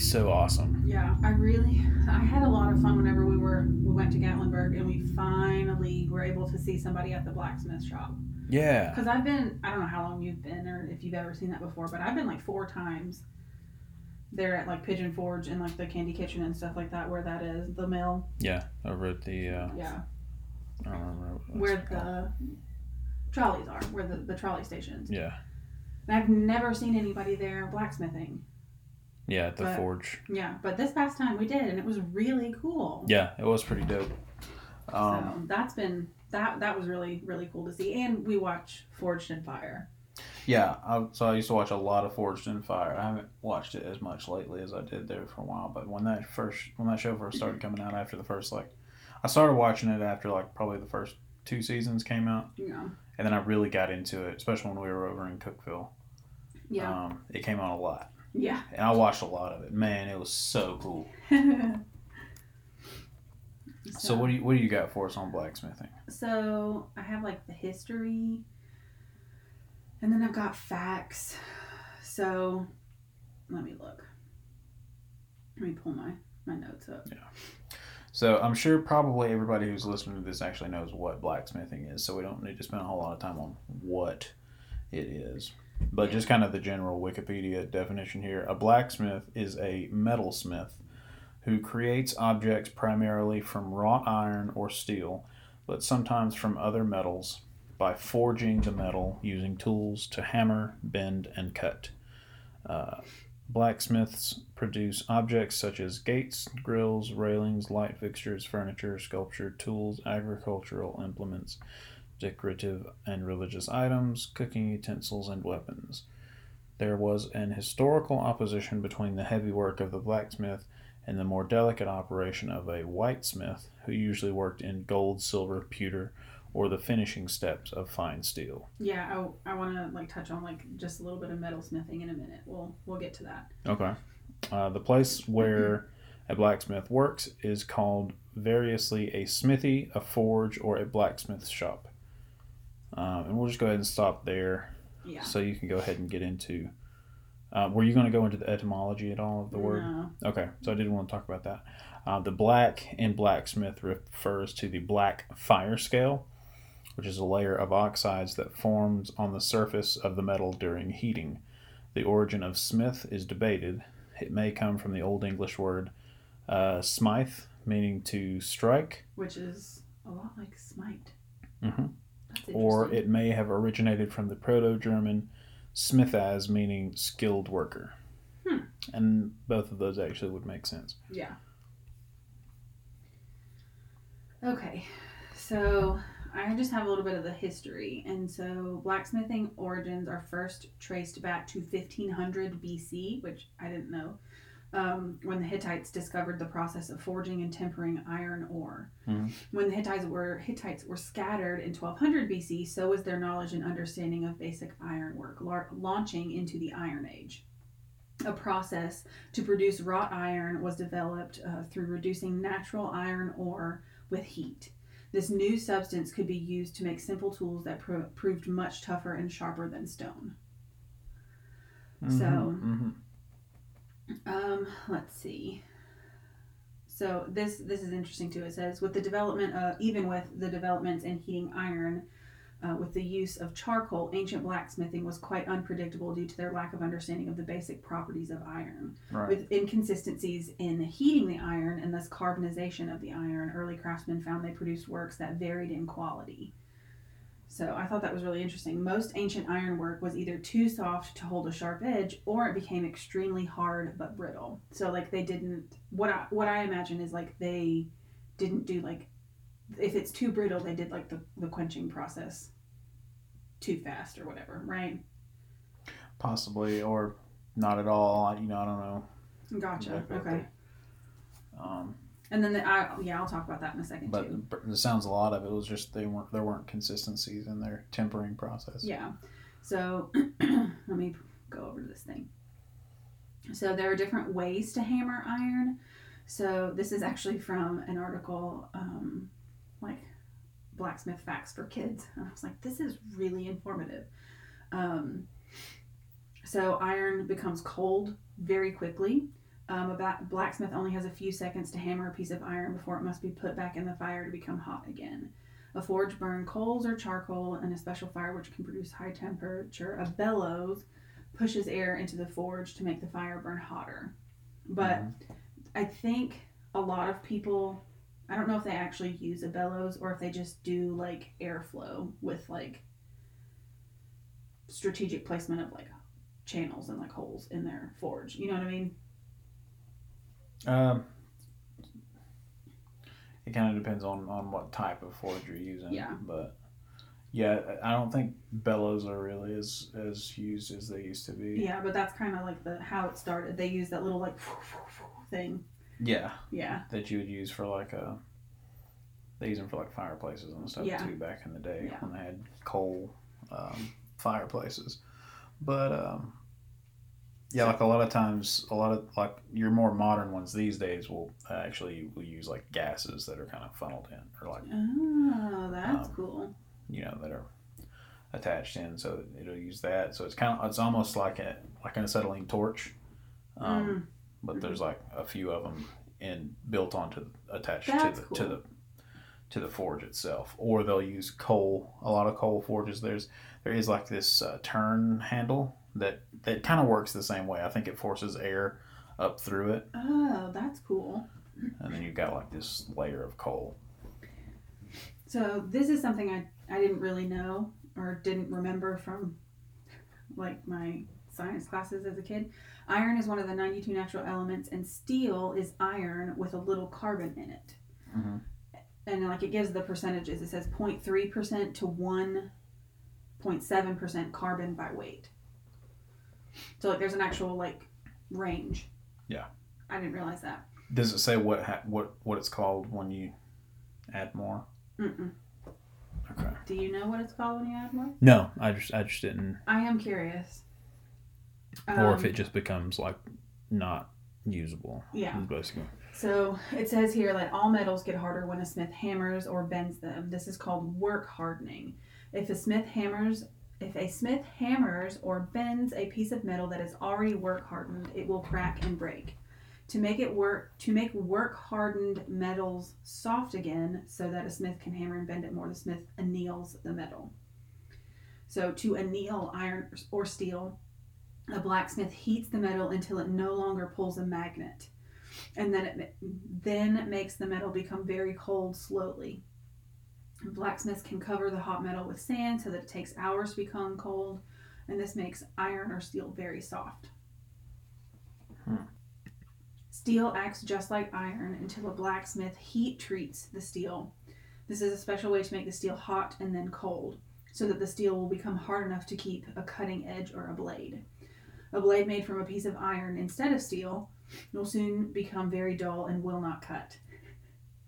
so awesome.
Yeah, I really I had a lot of fun whenever we were we went to Gatlinburg and we finally were able to see somebody at the blacksmith shop.
Yeah,
Because I've been I don't know how long you've been or if you've ever seen that before, but I've been like four times there at like Pigeon Forge and like the Candy Kitchen and stuff like that where that is the mill.
yeah. Over at the uh,
Yeah,
I don't remember
where
called.
the trolleys are, where the the trolley stations.
yeah
And I've never seen anybody there blacksmithing.
Yeah at the
But-
forge.
Yeah, but this past time we did, and it was really cool.
Yeah, it was pretty dope. Um,
so that's been that that was really really cool to see and we watch forged in fire
Yeah, I, so I used to watch a lot of Forged in Fire. I haven't watched it as much lately as I did there for a while. But when that first when that show first started coming out after the first like, I started watching it after like probably the first two seasons came out,
Yeah.
and then I really got into it, especially when we were over in Cookeville.
yeah
Um, it came out a lot,
yeah
and I watched a lot of it. Man, it was so cool. So what do you what do you got for us on blacksmithing?
so i have like the history and then i've got facts so let me look let me pull my my notes up Yeah.
So I'm sure probably everybody who's listening to this actually knows what blacksmithing is, so we don't need to spend a whole lot of time on what it is. But
Yeah.
just kind of the general Wikipedia definition here. A blacksmith is a metalsmith who creates objects primarily from wrought iron or steel, but sometimes from other metals by forging the metal using tools to hammer, bend, and cut. Uh, Blacksmiths produce objects such as gates, grills, railings, light fixtures, furniture, sculpture, tools, agricultural implements, decorative and religious items, cooking utensils, and weapons. There was an historical opposition between the heavy work of the blacksmith and the more delicate operation of a whitesmith, who usually worked in gold, silver, pewter, or the finishing steps of fine steel.
yeah i, I want to like touch on like just a little bit of metal smithing in a minute we'll we'll get to that
Okay. Uh, the place where a blacksmith works is called variously a smithy, a forge, or a blacksmith shop. Um, and we'll just go ahead and stop there
yeah
so you can go ahead and get into. Uh, were you going to go into the etymology at all of the word?
No.
Okay, so I did want to talk about that. Uh, the black in blacksmith refers to the black fire scale, which is a layer of oxides that forms on the surface of the metal during heating. The origin of smith is debated. It may come from the Old English word uh, smythe, meaning to strike,
which is a lot like smite
Mhm. Or it may have originated from the Proto German smithaz, meaning skilled worker.
Hmm.
And both of those actually would make sense.
Yeah. Okay, so I just have a little bit of the history. And so blacksmithing origins are first traced back to 1500 BC, which I didn't know, um, when the Hittites discovered the process of forging and tempering iron ore.
Mhm.
When the Hittites were Hittites were scattered in 1200 BC, so was their knowledge and understanding of basic ironwork, lar- launching into the Iron Age. A process to produce wrought iron was developed uh, through reducing natural iron ore with heat. This new substance could be used to make simple tools that pro- proved much tougher and sharper than stone. So-
Mhm.
Um, let's see. So this this is interesting too. It says with the development of even with the developments in heating iron, Uh, with the use of charcoal, ancient blacksmithing was quite unpredictable due to their lack of understanding of the basic properties of iron.
Right.
With inconsistencies in heating the iron and thus carbonization of the iron, early craftsmen found they produced works that varied in quality. So I thought that was really interesting. Most ancient ironwork was either too soft to hold a sharp edge, or it became extremely hard but brittle. So like they didn't. What I what I imagine is like they didn't do like if it's too brittle, they did like the the quenching process too fast or whatever, right?
Possibly, or not at all. You know, I don't know.
Gotcha.
Exactly
Okay.
Um,
And then the, I yeah, I'll talk about that in a second
but
too.
it sounds a lot of it was just they weren't there weren't consistencies in their tempering process.
Yeah. So let me go over this thing. So there are different ways to hammer iron. So this is actually from an article, um, like blacksmith facts for kids. And I was like, this is really informative. Um, so iron becomes cold very quickly. Um, a blacksmith only has a few seconds to hammer a piece of iron before it must be put back in the fire to become hot again. A forge burns coals or charcoal and a special fire which can produce high temperature. A bellows pushes air into the forge to make the fire burn hotter. But
Mhm.
I think a lot of people, I don't know if they actually use a bellows or if they just do like airflow with like strategic placement of like channels and like holes in their forge. You know what I mean?
Um, it kind of depends on, on what type of forge you're using.
Yeah.
But yeah, I don't think bellows are really as as used as they used to be.
Yeah, but that's kind of like the how it started. They use that little like thing.
Yeah,
Yeah.
that you would use for like a. They use them for like fireplaces and stuff
Yeah.
too back in the day
Yeah.
when they had coal um, fireplaces, but um, yeah, like a lot of times, a lot of like your more modern ones these days will actually will use like gases that are kind of funneled in or like
Oh, that's
Um,
cool.
you know that are attached in so it'll use that. So it's kind of it's almost like a like an acetylene torch um,
Mm.
but there's like a few of them in built onto attached
That's
to the to the to the forge itself. Or they'll use coal a lot of coal forges. There's there is like this uh, turn handle that that kind of works the same way i think it forces air up through it
Oh, that's cool.
and then you've got like this layer of coal
So this is something I I didn't really know or didn't remember from like my science classes as a kid. Iron is one of the 92 natural elements and steel is iron with a little carbon in it.
Mhm.
And like it gives the percentages. It says 0.3% to 1.7% carbon by weight. So like there's an actual like range.
Yeah.
I didn't realize that.
does it say what ha- what what it's called when you add more
Mm-mm.
okay
Do you know what it's called when you add more?
No, I just I just didn't.
I am curious.
or if
Um,
it just becomes like not usable.
Yeah.
basically.
So it says here that all metals get harder when a smith hammers or bends them. This is called work hardening. If a smith hammers if a smith hammers or bends a piece of metal that is already work hardened, it will crack and break. To make it work to make work hardened metals soft again so that a smith can hammer and bend it more, the smith anneals the metal. So to anneal iron or steel, a blacksmith heats the metal until it no longer pulls a magnet and then it then makes the metal become very cold slowly. Blacksmiths can cover the hot metal with sand so that it takes hours to become cold, and this makes iron or steel very soft.
Hmm.
Steel acts just like iron until a blacksmith heat treats the steel. This is a special way to make the steel hot and then cold, so that the steel will become hard enough to keep a cutting edge or a blade. A blade made from a piece of iron instead of steel will soon become very dull and will not cut.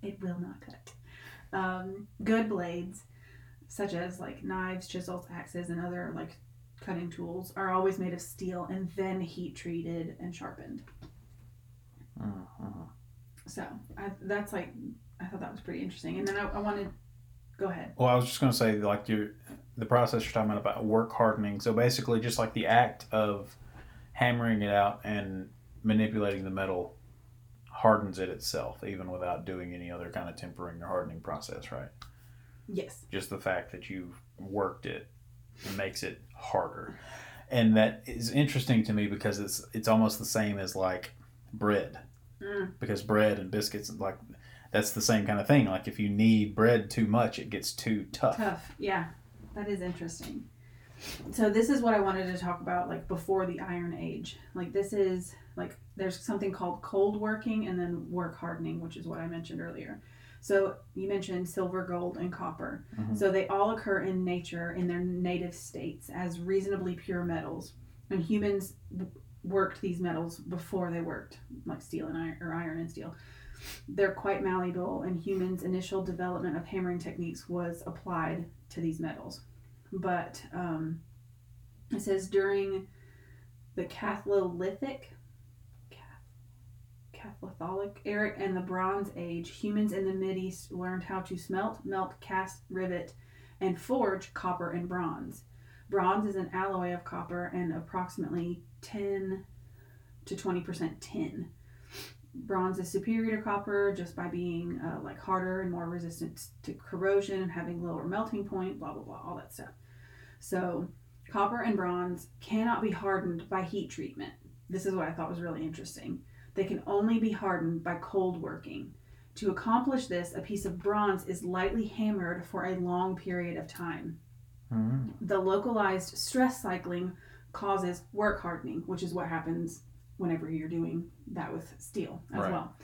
It will not cut. Um, good blades, such as like knives, chisels, axes, and other like cutting tools, are always made of steel and then heat treated and sharpened.
Mhm.
So I, that's like I thought that was pretty interesting. And then I, I wanted, go ahead.
Well, I was just going to say, like your the process you're talking about about work hardening. So basically, just like the act of hammering it out and manipulating the metal hardens it itself, even without doing any other kind of tempering or hardening process, right?
Yes.
Just the fact that you've worked it makes it harder. And that is interesting to me because it's it's almost the same as like bread.
Mm.
Because bread and biscuits like that's the same kind of thing. Like if you knead bread too much, it gets too tough.
Tough. Yeah. That is interesting. So this is what I wanted to talk about like before the Iron Age. Like this is like there's something called cold working and then work hardening, which is what I mentioned earlier. So you mentioned silver, gold, and copper.
Mhm.
So they all occur in nature in their native states as reasonably pure metals, and humans worked these metals before they worked like steel and iron or iron and steel. They're quite malleable, and humans' initial development of hammering techniques was applied to these metals. But um, it says during the Catholithic, Catholic era and the Bronze Age, humans in the Mideast learned how to smelt, melt, cast, rivet, and forge copper and bronze. Bronze is an alloy of copper and approximately 10 to 20% tin. Bronze is superior to copper just by being uh, like harder and more resistant to corrosion and having lower melting point, blah blah blah, all that stuff. So, copper and bronze cannot be hardened by heat treatment. This is what I thought was really interesting. They can only be hardened by cold working. To accomplish this, a piece of bronze is lightly hammered for a long period of time.
Mhm.
The localized stress cycling causes work hardening, which is what happens whenever you're doing that with steel as
Right.
well.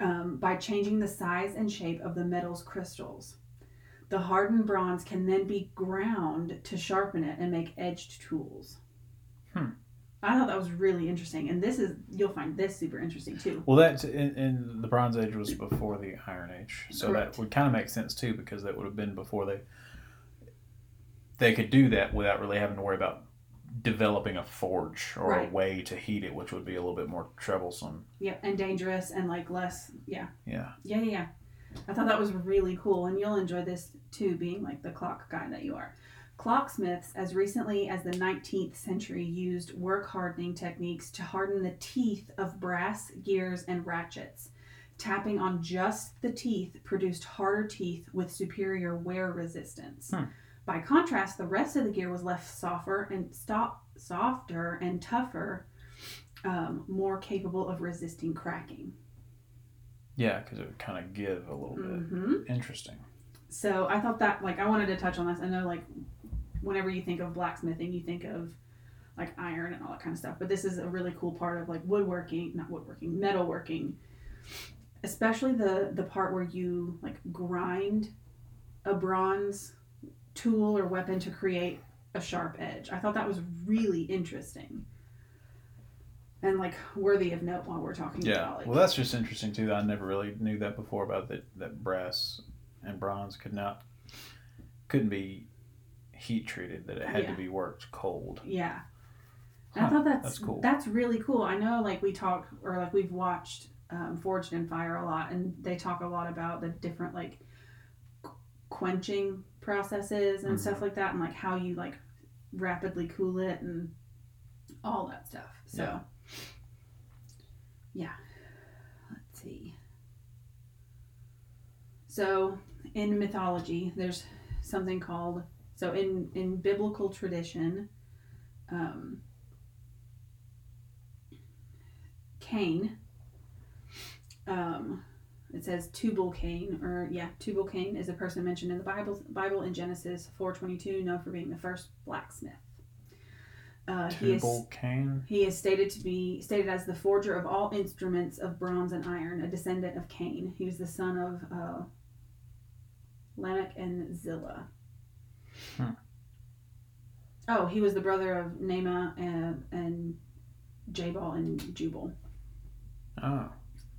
Um, by changing the size and shape of the metal's crystals. The hardened bronze can then be ground to sharpen it and make edged tools.
Hmm.
I thought that was really interesting, and this is you'll find this super interesting too.
Well, that's in, in the Bronze Age was before the Iron Age, so
Correct.
that would kind of make sense too, because that would have been before they they could do that without really having to worry about developing a forge or
Right.
a way to heat it, which would be a little bit more troublesome.
Yeah, and dangerous and like less. Yeah,
Yeah,
yeah, yeah. yeah. I thought that was really cool, and you'll enjoy this too, being like the clock guy that you are. Clocksmiths, as recently as the 19th century, used work hardening techniques to harden the teeth of brass gears and ratchets. Tapping on just the teeth produced harder teeth with superior wear resistance.
Hmm.
By contrast, the rest of the gear was left softer and stop, softer and tougher, um, more capable of resisting cracking.
yeah, because it would kind of give a little
hmm
bit. Interesting.
So I thought that like I wanted to touch on this. I know like whenever you think of blacksmithing, you think of like iron and all that kind of stuff. But this is a really cool part of like woodworking, not woodworking, metalworking. Especially the the part where you like grind a bronze tool or weapon to create a sharp edge. I thought that was really interesting. And like worthy of note while we're talking
Yeah.
about like
Well, that's just interesting too. I never really knew that before about that that brass and bronze could not couldn't be heat treated. That it had
Yeah.
to be worked cold.
Yeah. And I thought that's
that's cool.
That's really cool. I know, like we talk or like we've watched um, Forged in Fire a lot, and they talk a lot about the different like quenching processes and
Mhm.
stuff like that, and like how you like rapidly cool it and all that stuff. So,
Yeah.
yeah. Let's see. So, in mythology, there's something called so in in biblical tradition. Um, Cain. Um, it says Tubal Cain, or yeah, Tubal Cain is a person mentioned in the Bible. Bible in Genesis four twenty two, known for being the first blacksmith. Uh, he is
Tubal Cain.
he is stated to be stated as the forger of all instruments of bronze and iron, a descendant of Cain. He was the son of uh, Lamech and Zillah.
Hmm.
Oh, he was the brother of Naamah and, and Jabal and Jubal.
Oh,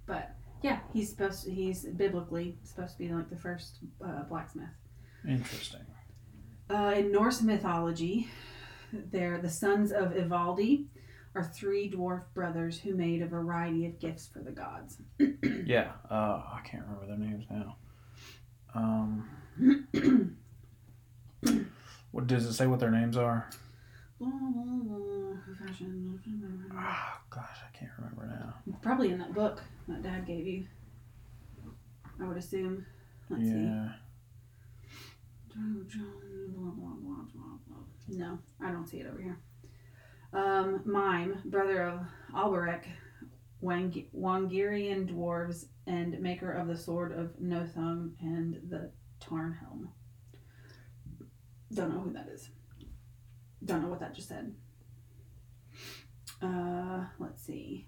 But yeah, he's supposed to, he's biblically supposed to be like the first uh, blacksmith.
interesting.
Uh, in Norse mythology, they're the sons of Ivaldi are three dwarf brothers who made a variety of gifts for the gods.
Yeah. Uh, I can't remember their names now. Um, what does it say? What their names are? Ah, gosh, I can't remember now.
Probably in that book that Dad gave you. I would assume. Let's see.
yeah.
No, I don't see it over here. Um, Mime, brother of Alberich, Wang- Wangirian dwarves, and maker of the sword of Nothung and the Tarnhelm. Don't know who that is. Don't know what that just said. Uh, let's see.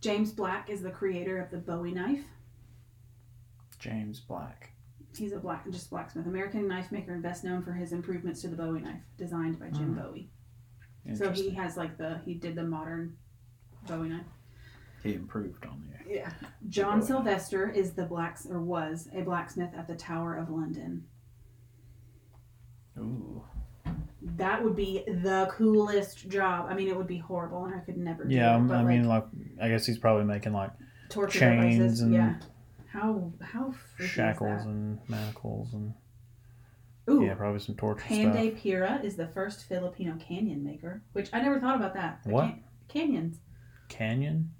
James Black is the creator of the Bowie knife.
James Black.
He's a black, just blacksmith, American knife maker, and best known for his improvements to the Bowie knife, designed by Jim
Hmm.
Bowie. So he has like the he did the modern Bowie knife.
he improved on the.
Yeah. John. Sylvester is the blacks or was a blacksmith at the Tower of London.
Ooh.
That would be the coolest job. I mean, it would be horrible, and I could never. do
Yeah,
it, um,
I'm- mean,
like,
I guess he's probably making like
torture
chains
devices.
and
yeah. How how
shackles and manacles and?
Ooh.
yeah, probably some torture
Panday
stuff.
Pira is the first Filipino canyon maker, which I never thought about that.
What?
Can- canyons.
Canyon,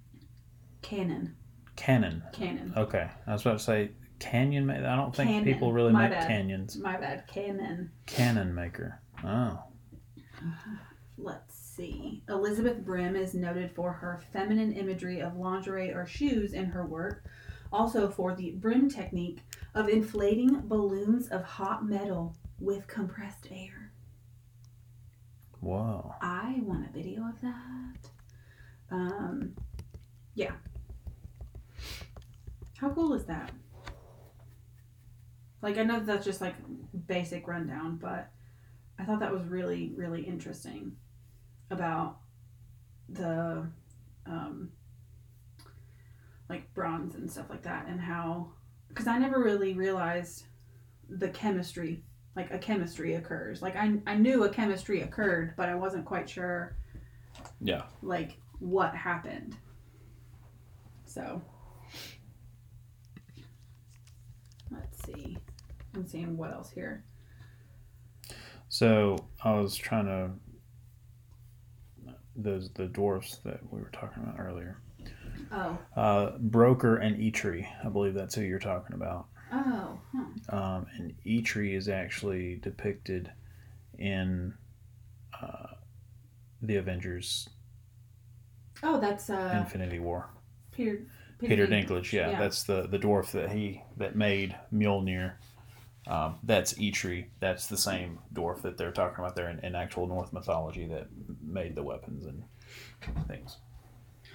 Cannon.
cannon.
Cannon.
Okay, I was about to say canyon. Ma- I don't think
Cannon.
people really
My
make
bad.
canyons.
My bad. Cannon.
Cannon maker. Oh,
Let's see. Elizabeth Brim is noted for her feminine imagery of lingerie or shoes in her work, also for the Brim technique of inflating balloons of hot metal with compressed air.
Wow.
I want a video of that. Um, yeah. How cool is that? Like, I know that's just like basic rundown, but I thought that was really, really interesting about the, um, like bronze and stuff like that, and how, because I never really realized the chemistry, like a chemistry occurs. Like, I, I knew a chemistry occurred, but I wasn't quite sure
Yeah.
like what happened. So let's see. I'm seeing what else here.
So I was trying to those the dwarfs that we were talking about earlier.
Oh,
Uh, Brokkr and Eitri, I believe that's who you're talking about.
oh, huh.
Um, and Eitri is actually depicted in uh, the Avengers
oh, that's uh
Infinity War.
Peter
Peter Dinklage, yeah,
yeah.
that's the the dwarf that he that made Mjolnir. Um, that's Eitri. That's the same dwarf that they're talking about there in, in actual Norse mythology that made the weapons and things.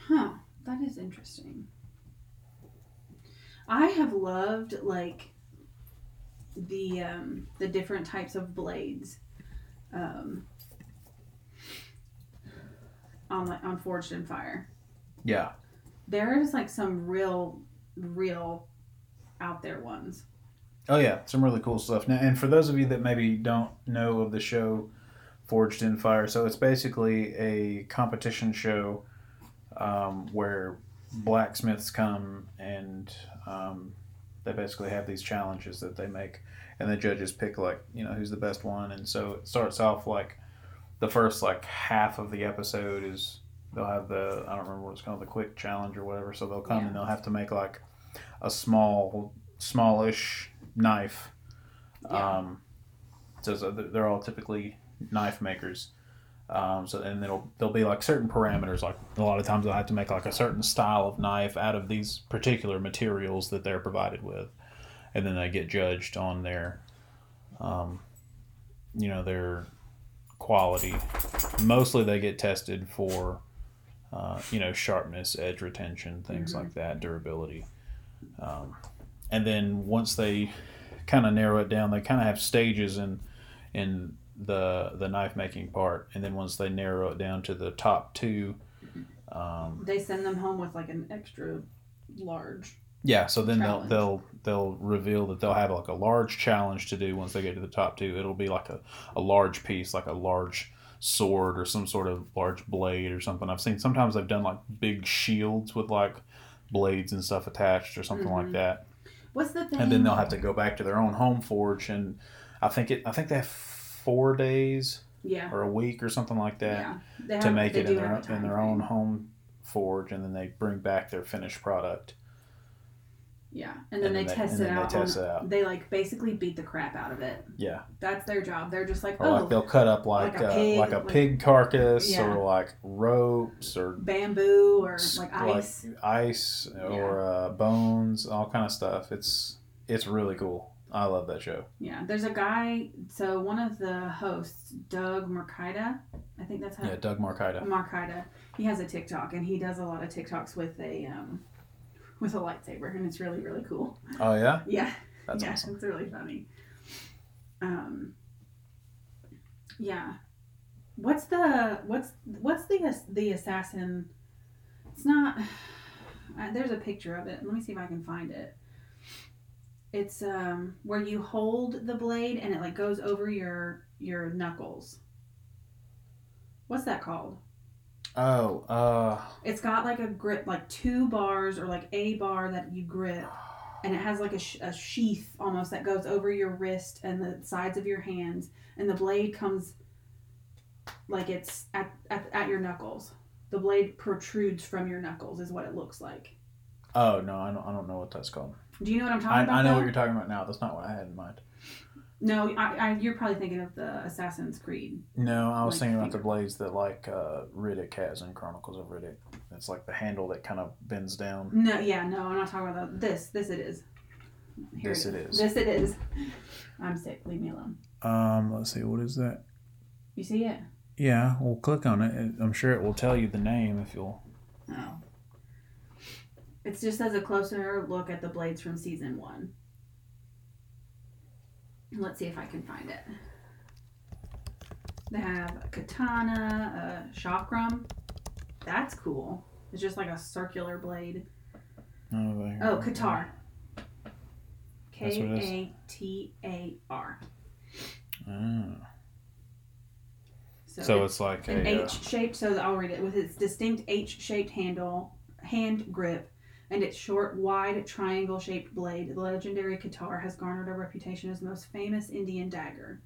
Huh. That is interesting. I have loved like the um the different types of blades. Um on like on Forged in Fire.
Yeah,
There's like some real real out there ones.
Oh yeah, some really cool stuff. Now, and for those of you that maybe don't know of the show Forged in Fire, so it's basically a competition show um, where blacksmiths come and um, they basically have these challenges that they make, and the judges pick like you know who's the best one. And so it starts off like the first like half of the episode is they'll have the I don't remember what it's called the quick challenge or whatever. So they'll come
Yeah.
and they'll have to make like a small smallish knife.
Yeah.
Um, so, so they're all typically knife makers. Um, so and it'll there'll be like certain parameters. Like a lot of times they'll have to make like a certain style of knife out of these particular materials that they're provided with, and then they get judged on their, um, you know, their quality. Mostly they get tested for, uh, you know, sharpness, edge retention, things
Mhm.
like that, durability. Um, and then once they kind of narrow it down, they kind of have stages in in the the knife making part, and then once they narrow it down to the top two, um,
They send them home with like an extra large.
yeah. So then they'll they'll they'll reveal that they'll have like a large challenge to do once they get to the top two. It'll be like a, a large piece, like a large sword or some sort of large blade or something. I've seen sometimes they've done like big shields with like blades and stuff attached or something like
Mhm.
that.
What's the thing?
and then they'll have to go back to their own home forge and i think it i think they have four days
yeah.
or a week or something like that
yeah. They
to make it in their,
have
in their own home forge and then they bring back their finished product
Yeah, and then
And
they,
then they-
test
and
it
then they
out.
test
on,
it out.
They like basically beat the crap out of it.
Yeah.
That's their job. They're just like,
Or
oh,
like they'll cut up like
like a
uh,
pig,
like a
like-
pig carcass
Yeah.
or like ropes or
bamboo or like ice.
ice or uh, bones, all kind of stuff. It's it's really cool. I love that show.
Yeah, there's a guy. So one of the hosts, Doug Marcaida, I think that's how.
Yeah, Doug Marcaida.
Marcaida. He has a TikTok and he does a lot of TikToks with a um, with a lightsaber, and it's really really cool.
Oh yeah,
Yeah,
that's
yeah,
awesome.
it's really funny. Um, yeah. What's the what's what's the the assassin? It's not. Uh, there's a picture of it. Let me see if I can find it. It's um where you hold the blade and it like goes over your your knuckles. What's that called?
Oh, uh,
It's got like a grip, like two bars or like a bar that you grip, and it has like a, sh- a sheath almost that goes over your wrist and the sides of your hands, and the blade comes like it's at, at, at your knuckles. The blade protrudes from your knuckles, is what it looks like.
oh no, I don't I don't know what that's called.
Do you know what I'm talking
I,
about?
I know
though?
what you're talking about now. That's not what I had in mind.
No, I, I, you're probably thinking of the Assassin's Creed.
No, I was
Like
thinking about the blades that like uh, Riddick has in Chronicles of Riddick. It's like the handle that kind of bends down.
No, yeah, no, I'm not talking about that. This, this it is. Here
This it is.
This it is. I'm sick. Leave me alone.
Um, let's see, what is that?
You see it?
Yeah, we'll click on it. It- I'm sure it will tell you the name if you'll.
Oh. It's just as a closer look at the blades from season one. Let's see if I can find it. They have a katana, a chakram. That's cool. It's just like a circular blade.
Oh.
Oh,
katar.
K
what it is?
A T A R.
Ah.
So,
So
it's
like
an
a. uh,
H shaped, so I'll read it with its distinct H shaped handle, hand grip, and its short, wide, triangle shaped blade. The legendary katar has garnered a reputation as the most famous Indian dagger.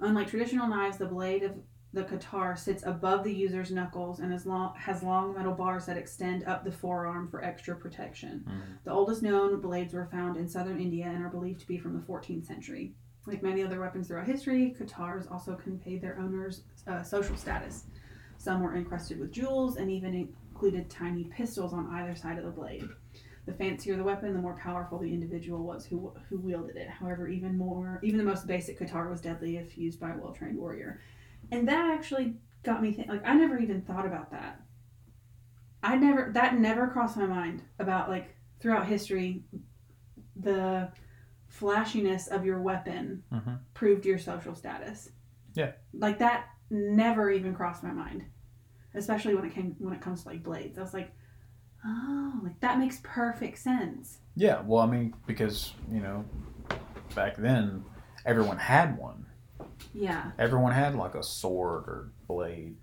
Unlike traditional knives, the blade of the katar sits above the user's knuckles and long, has long metal bars that extend up the forearm for extra protection.
Mhm.
The oldest known blades were found in southern India and are believed to be from the 14th century. Like many other weapons throughout history, katars also conveyed their owners' uh, social status. Some were encrusted with jewels and even included tiny pistols on either side of the blade. The fancier the weapon, the more powerful the individual was who who wielded it. However, even more, even the most basic katar was deadly if used by a well-trained warrior. And that actually got me thinking. Like I never even thought about that. I never that never crossed my mind about like throughout history, the flashiness of your weapon
Mhm.
proved your social status.
Yeah.
Like that never even crossed my mind. Especially when it came when it comes to like blades. I was like, oh, like that makes perfect sense.
Yeah, well, I mean, because, you know, back then, everyone had one.
Yeah.
Everyone had like a sword or blade,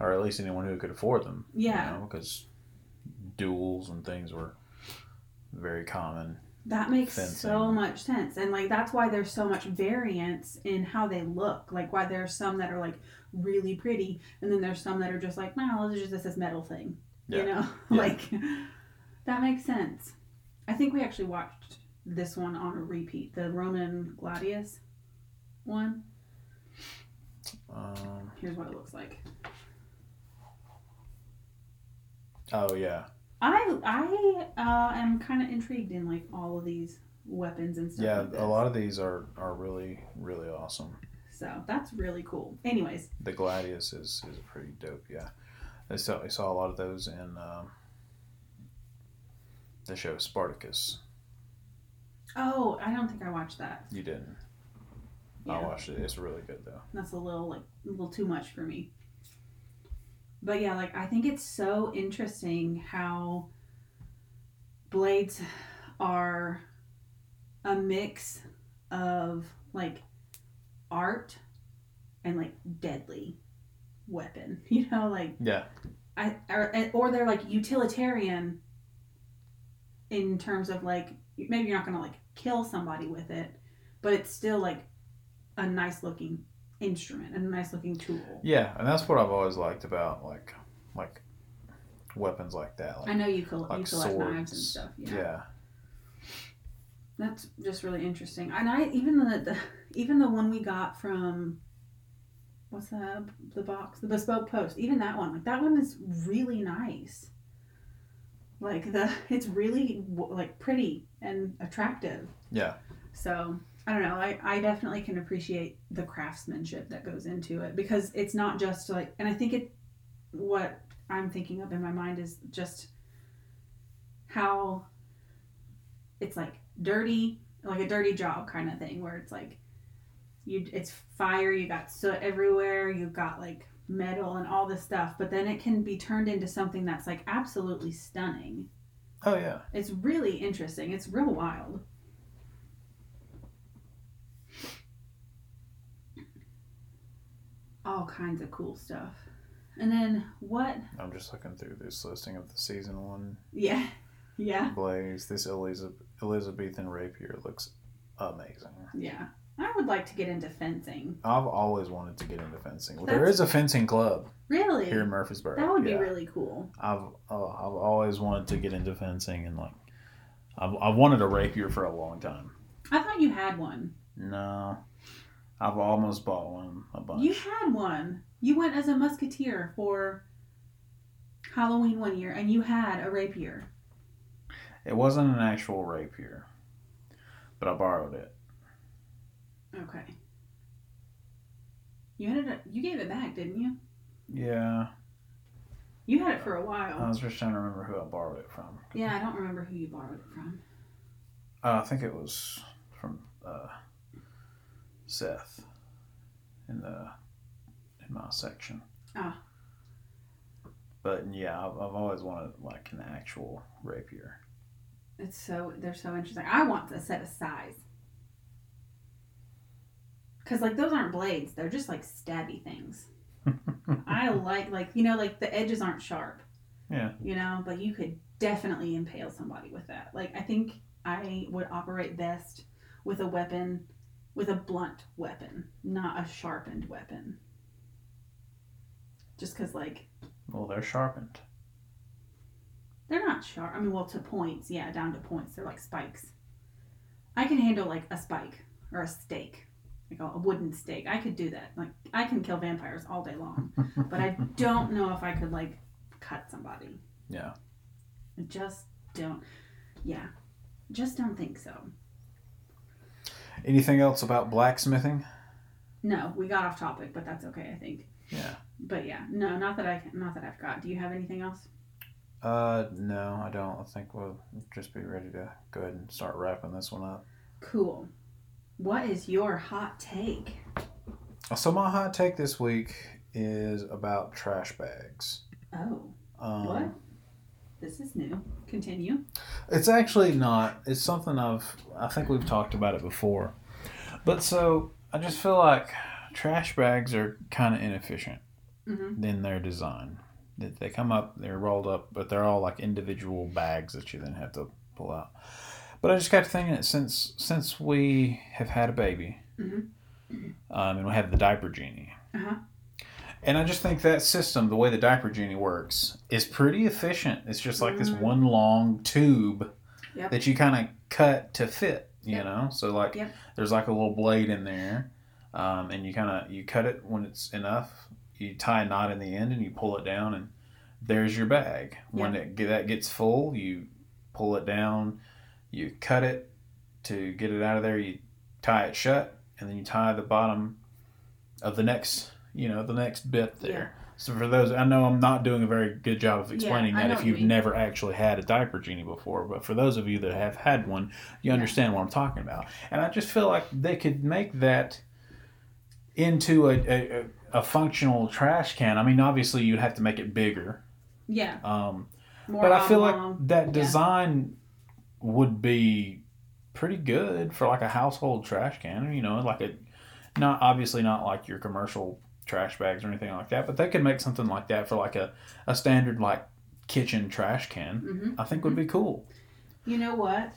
or at least anyone who could afford them.
Yeah.
You know, because duels and things were very common.
That makes so much sense. And like that's why there's so much variance in how they look. Like why there's some that are like really pretty and then there's some that are just like, no, this is just this metal thing.
Yeah.
You know?
Yeah.
like that makes sense. I think we actually watched this one on a repeat, the Roman Gladius one.
Um,
Here's what it looks like.
oh, yeah.
I I uh, am kind of intrigued in like all of these weapons and stuff.
Yeah,
like
a lot of these are, are really, really awesome.
So that's really cool. Anyways,
The Gladius is, is pretty dope, yeah. I saw, I saw a lot of those in um, the show Spartacus.
oh, I don't think I watched that.
You didn't.
Yeah.
I watched it. It's really good, though.
That's a little like a little too much for me. But yeah, like I think it's so interesting how blades are a mix of like art and like deadly weapon. You know, like
Yeah.
I or, or they're like utilitarian in terms of like maybe you're not gonna like kill somebody with it, but it's still like a nice looking instrument and a nice looking tool.
Yeah, and that's what I've always liked about like like weapons like that. Like,
I know you, you
like
collect
swords.
knives and stuff. Yeah.
Yeah.
That's just really interesting. And I even the, the even the one we got from what's that the box the bespoke post even that one like that one is really nice. Like the it's really like pretty and attractive.
Yeah.
So I don't know. I, I definitely can appreciate the craftsmanship that goes into it because it's not just like, and I think it, what I'm thinking of in my mind is just how it's like dirty, like a dirty job kind of thing where it's like, you, it's fire, you got soot everywhere, you got like metal and all this stuff, but then it can be turned into something that's like absolutely stunning.
Oh yeah.
It's really interesting. It's real wild. all kinds of cool stuff. And then what?
I'm just looking through this listing of the season one
Yeah, yeah,
blaze. This Elizabeth Elizabethan rapier looks amazing.
yeah. I would like to get into fencing.
I've always wanted to get into fencing. There is a fencing club
Really?
here in Murfreesboro.
that would be really cool.
I've uh, I've always wanted to get into fencing and like I've, I've wanted a rapier for a long time.
I thought you had one.
No, I've almost bought one a bunch.
You had one. You went as a musketeer for Halloween one year, and you had a rapier.
It wasn't an actual rapier, but I borrowed it.
Okay. You had it. You gave it back, didn't you?
Yeah,
You had it for a while.
I was just trying to remember who I borrowed it from.
Yeah, I don't remember who you borrowed it from.
Uh, I think it was from uh, Seth in the in my section.
Ah.
But yeah, I've, I've always wanted like an actual rapier.
It's so they're so interesting. I want a set of sais. Cause like those aren't blades; they're just like stabby things. I like like you know like the edges aren't sharp.
Yeah.
You know, but you could definitely impale somebody with that. Like I think I would operate best with a weapon, with a blunt weapon, not a sharpened weapon. Just because like
Well, they're sharpened.
They're not sharp. I mean, well, to points, yeah, down to points. They're like spikes. I can handle like a spike or a stake, like a, a wooden stake. I could do that. Like I can kill vampires all day long, but I don't know if I could like cut somebody.
Yeah.
I just don't. Yeah, just don't think so.
Anything else about blacksmithing?
No, we got off topic, but that's okay. I think.
Yeah.
But yeah, no, not that I not that I've got. Do you have anything else?
Uh, no, I don't. I think we'll just be ready to go ahead and start wrapping this one up.
Cool. What is your hot take?
So my hot take this week is about trash bags.
Oh,
Um,
what? This is new. Continue.
It's actually not. It's something I've. I think we've talked about it before, but so I just feel like trash bags are kind of inefficient
Mm-hmm.
in their design. They- They come up, they're rolled up, but they're all like individual bags that you then have to pull out. But I just got to thinking that since since we have had a baby,
Mhm.
um, and we have the diaper genie,
Uh-huh.
and I just think that system, the way the diaper genie works, is pretty efficient. It's just like this
Mm.
one long tube
Yep.
that you kind of cut to fit. You
Yep.
know, so like
Yep.
there's like a little blade in there, um, and you kind of you cut it when it's enough. You tie a knot in the end and you pull it down, and there's your bag. When it that gets full, you pull it down, you cut it to get it out of there. You tie it shut, and then you tie the bottom of the next, you know, the next bit there. So for those, I know I'm not doing a very good job of explaining
I
that if
you
you've
mean.
never actually had a diaper genie before, but for those of you that have had one, you
Yeah.
understand what I'm talking about. And I just feel like they could make that into a, a, a functional trash can. I mean, obviously you'd have to make it bigger,
Yeah.
um,
More
but I feel like that
yeah.
design would be pretty good for like a household trash can. You know, like a not obviously not like your commercial trash bags or anything like that, but they could make something like that for like a, a standard like kitchen trash can.
Mhm.
I think would be cool.
You know what?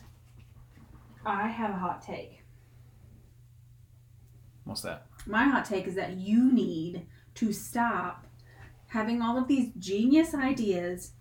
I have a hot take.
What's that?
My hot take is that you need to stop having all of these genius ideas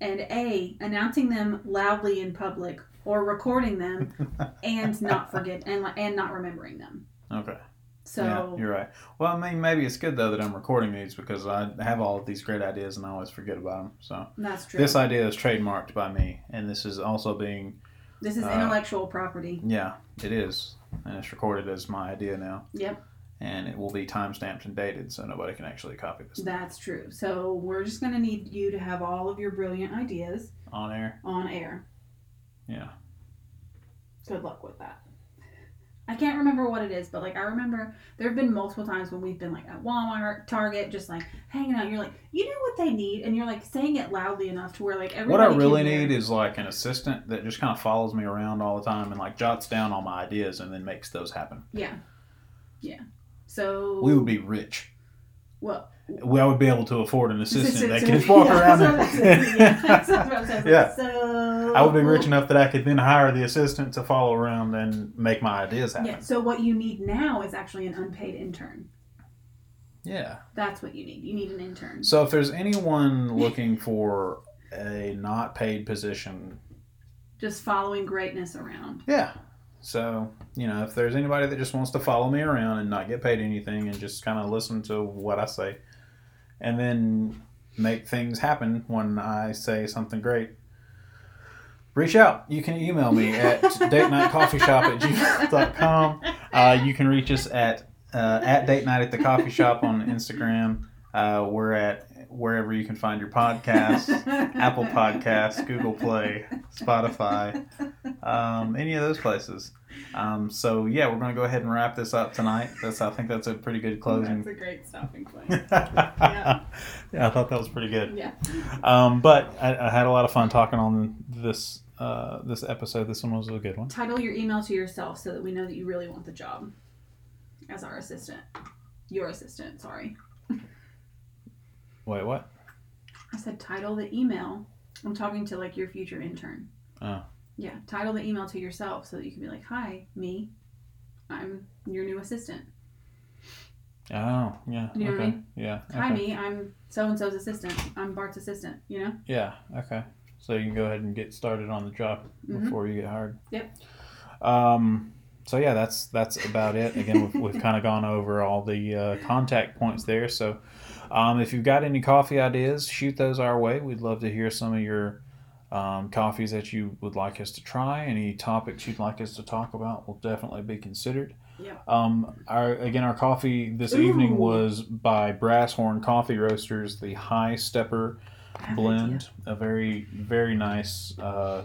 and A, announcing them loudly in public or recording them and not forget and and not remembering them.
Okay.
So
yeah, you're right. Well, I mean, maybe it's good though that I'm recording these because I have all of these great ideas and I always forget about them. So
that's true.
this idea is trademarked by me, and this is also being
this is
uh,
intellectual property.
yeah, it is, and it's recorded as my idea now,
Yep,
and it will be time stamped and dated, so nobody can actually copy this
that's true. So we're just gonna need you to have all of your brilliant ideas
on air.
on air.
Yeah.
Good luck with that. I can't remember what it is, but like I remember there have been multiple times when we've been like at Walmart, Target, just like hanging out. You're like, you know what they need, and you're like saying it loudly enough to where like
What. I really need is like an assistant that just kind of follows me around all the time and like jots down all my ideas and then makes those happen.
Yeah, yeah. So
We would be rich.
well.
We I would be able to afford an assistant that can walk
yeah,
around.
that's what yeah, that's what I'm saying.
Yeah.
So
I would be rich enough that I could then hire the assistant to follow around and make my ideas happen.
Yeah. So what you need now is actually an unpaid intern.
Yeah.
That's what you need. You need an intern.
So if there's anyone looking for a not paid position,
Just following greatness around.
yeah. So, you know, if there's anybody that just wants to follow me around and not get paid anything and just kind of listen to what I say and then make things happen when I say something great, reach out. You can email me at date night coffee shop at gmail.com. Uh, you can reach us at uh, at date night at the coffee shop on Instagram. Uh, we're at wherever you can find your podcasts Apple Podcasts, Google Play, Spotify, um, any of those places. Um, so yeah, we're going to go ahead and wrap this up tonight. That's I think that's a pretty good closing.
That's a great stopping point.
yeah. I thought that was pretty good.
Yeah.
Um, but I, I had a lot of fun talking on this uh, this episode. This one was a good one.
Title your email to yourself so that we know that you really want the job as our assistant. Your assistant, sorry.
Wait, what?
I said title the email. I'm talking to like your future intern.
Oh.
Yeah, title the email to yourself so that you can be like, "Hi, me. I'm your new assistant.
Oh, yeah.
You know what I mean?
Yeah.
Hi, me. I'm so and so's assistant. I'm Bart's assistant. You know?
Yeah. Okay. So you can go ahead and get started on the job
Mhm.
before you get hired.
Yep.
Um. So yeah, that's that's about it. Again, we've, we've kind of gone over all the uh, contact points there. So, um, if you've got any coffee ideas, shoot those our way. We'd love to hear some of your um, coffees that you would like us to try. Any topics you'd like us to talk about will definitely be considered.
Yeah.
Um, our again, our coffee this
Ooh.
evening was by Brass Horn Coffee Roasters, the High Stepper
I have an
blend. A very very nice. Uh,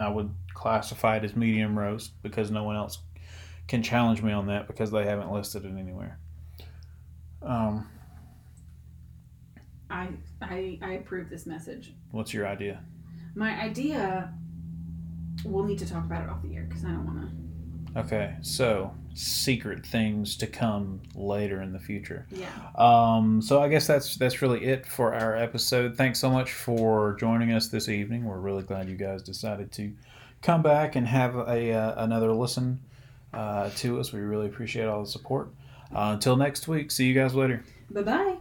I would classify it as medium roast because no one else can challenge me on that because they haven't listed it anywhere. Um,
I, I I approve this message.
what's your idea?
My idea. We'll need to talk about it off the air because I don't want to.
Okay, so secret things to come later in the future.
Yeah.
Um, so I guess that's that's really it for our episode. Thanks so much for joining us this evening. We're really glad you guys decided to come back and have a uh, another listen uh, to us. We really appreciate all the support. Uh, until next week, see you guys later.
Bye bye.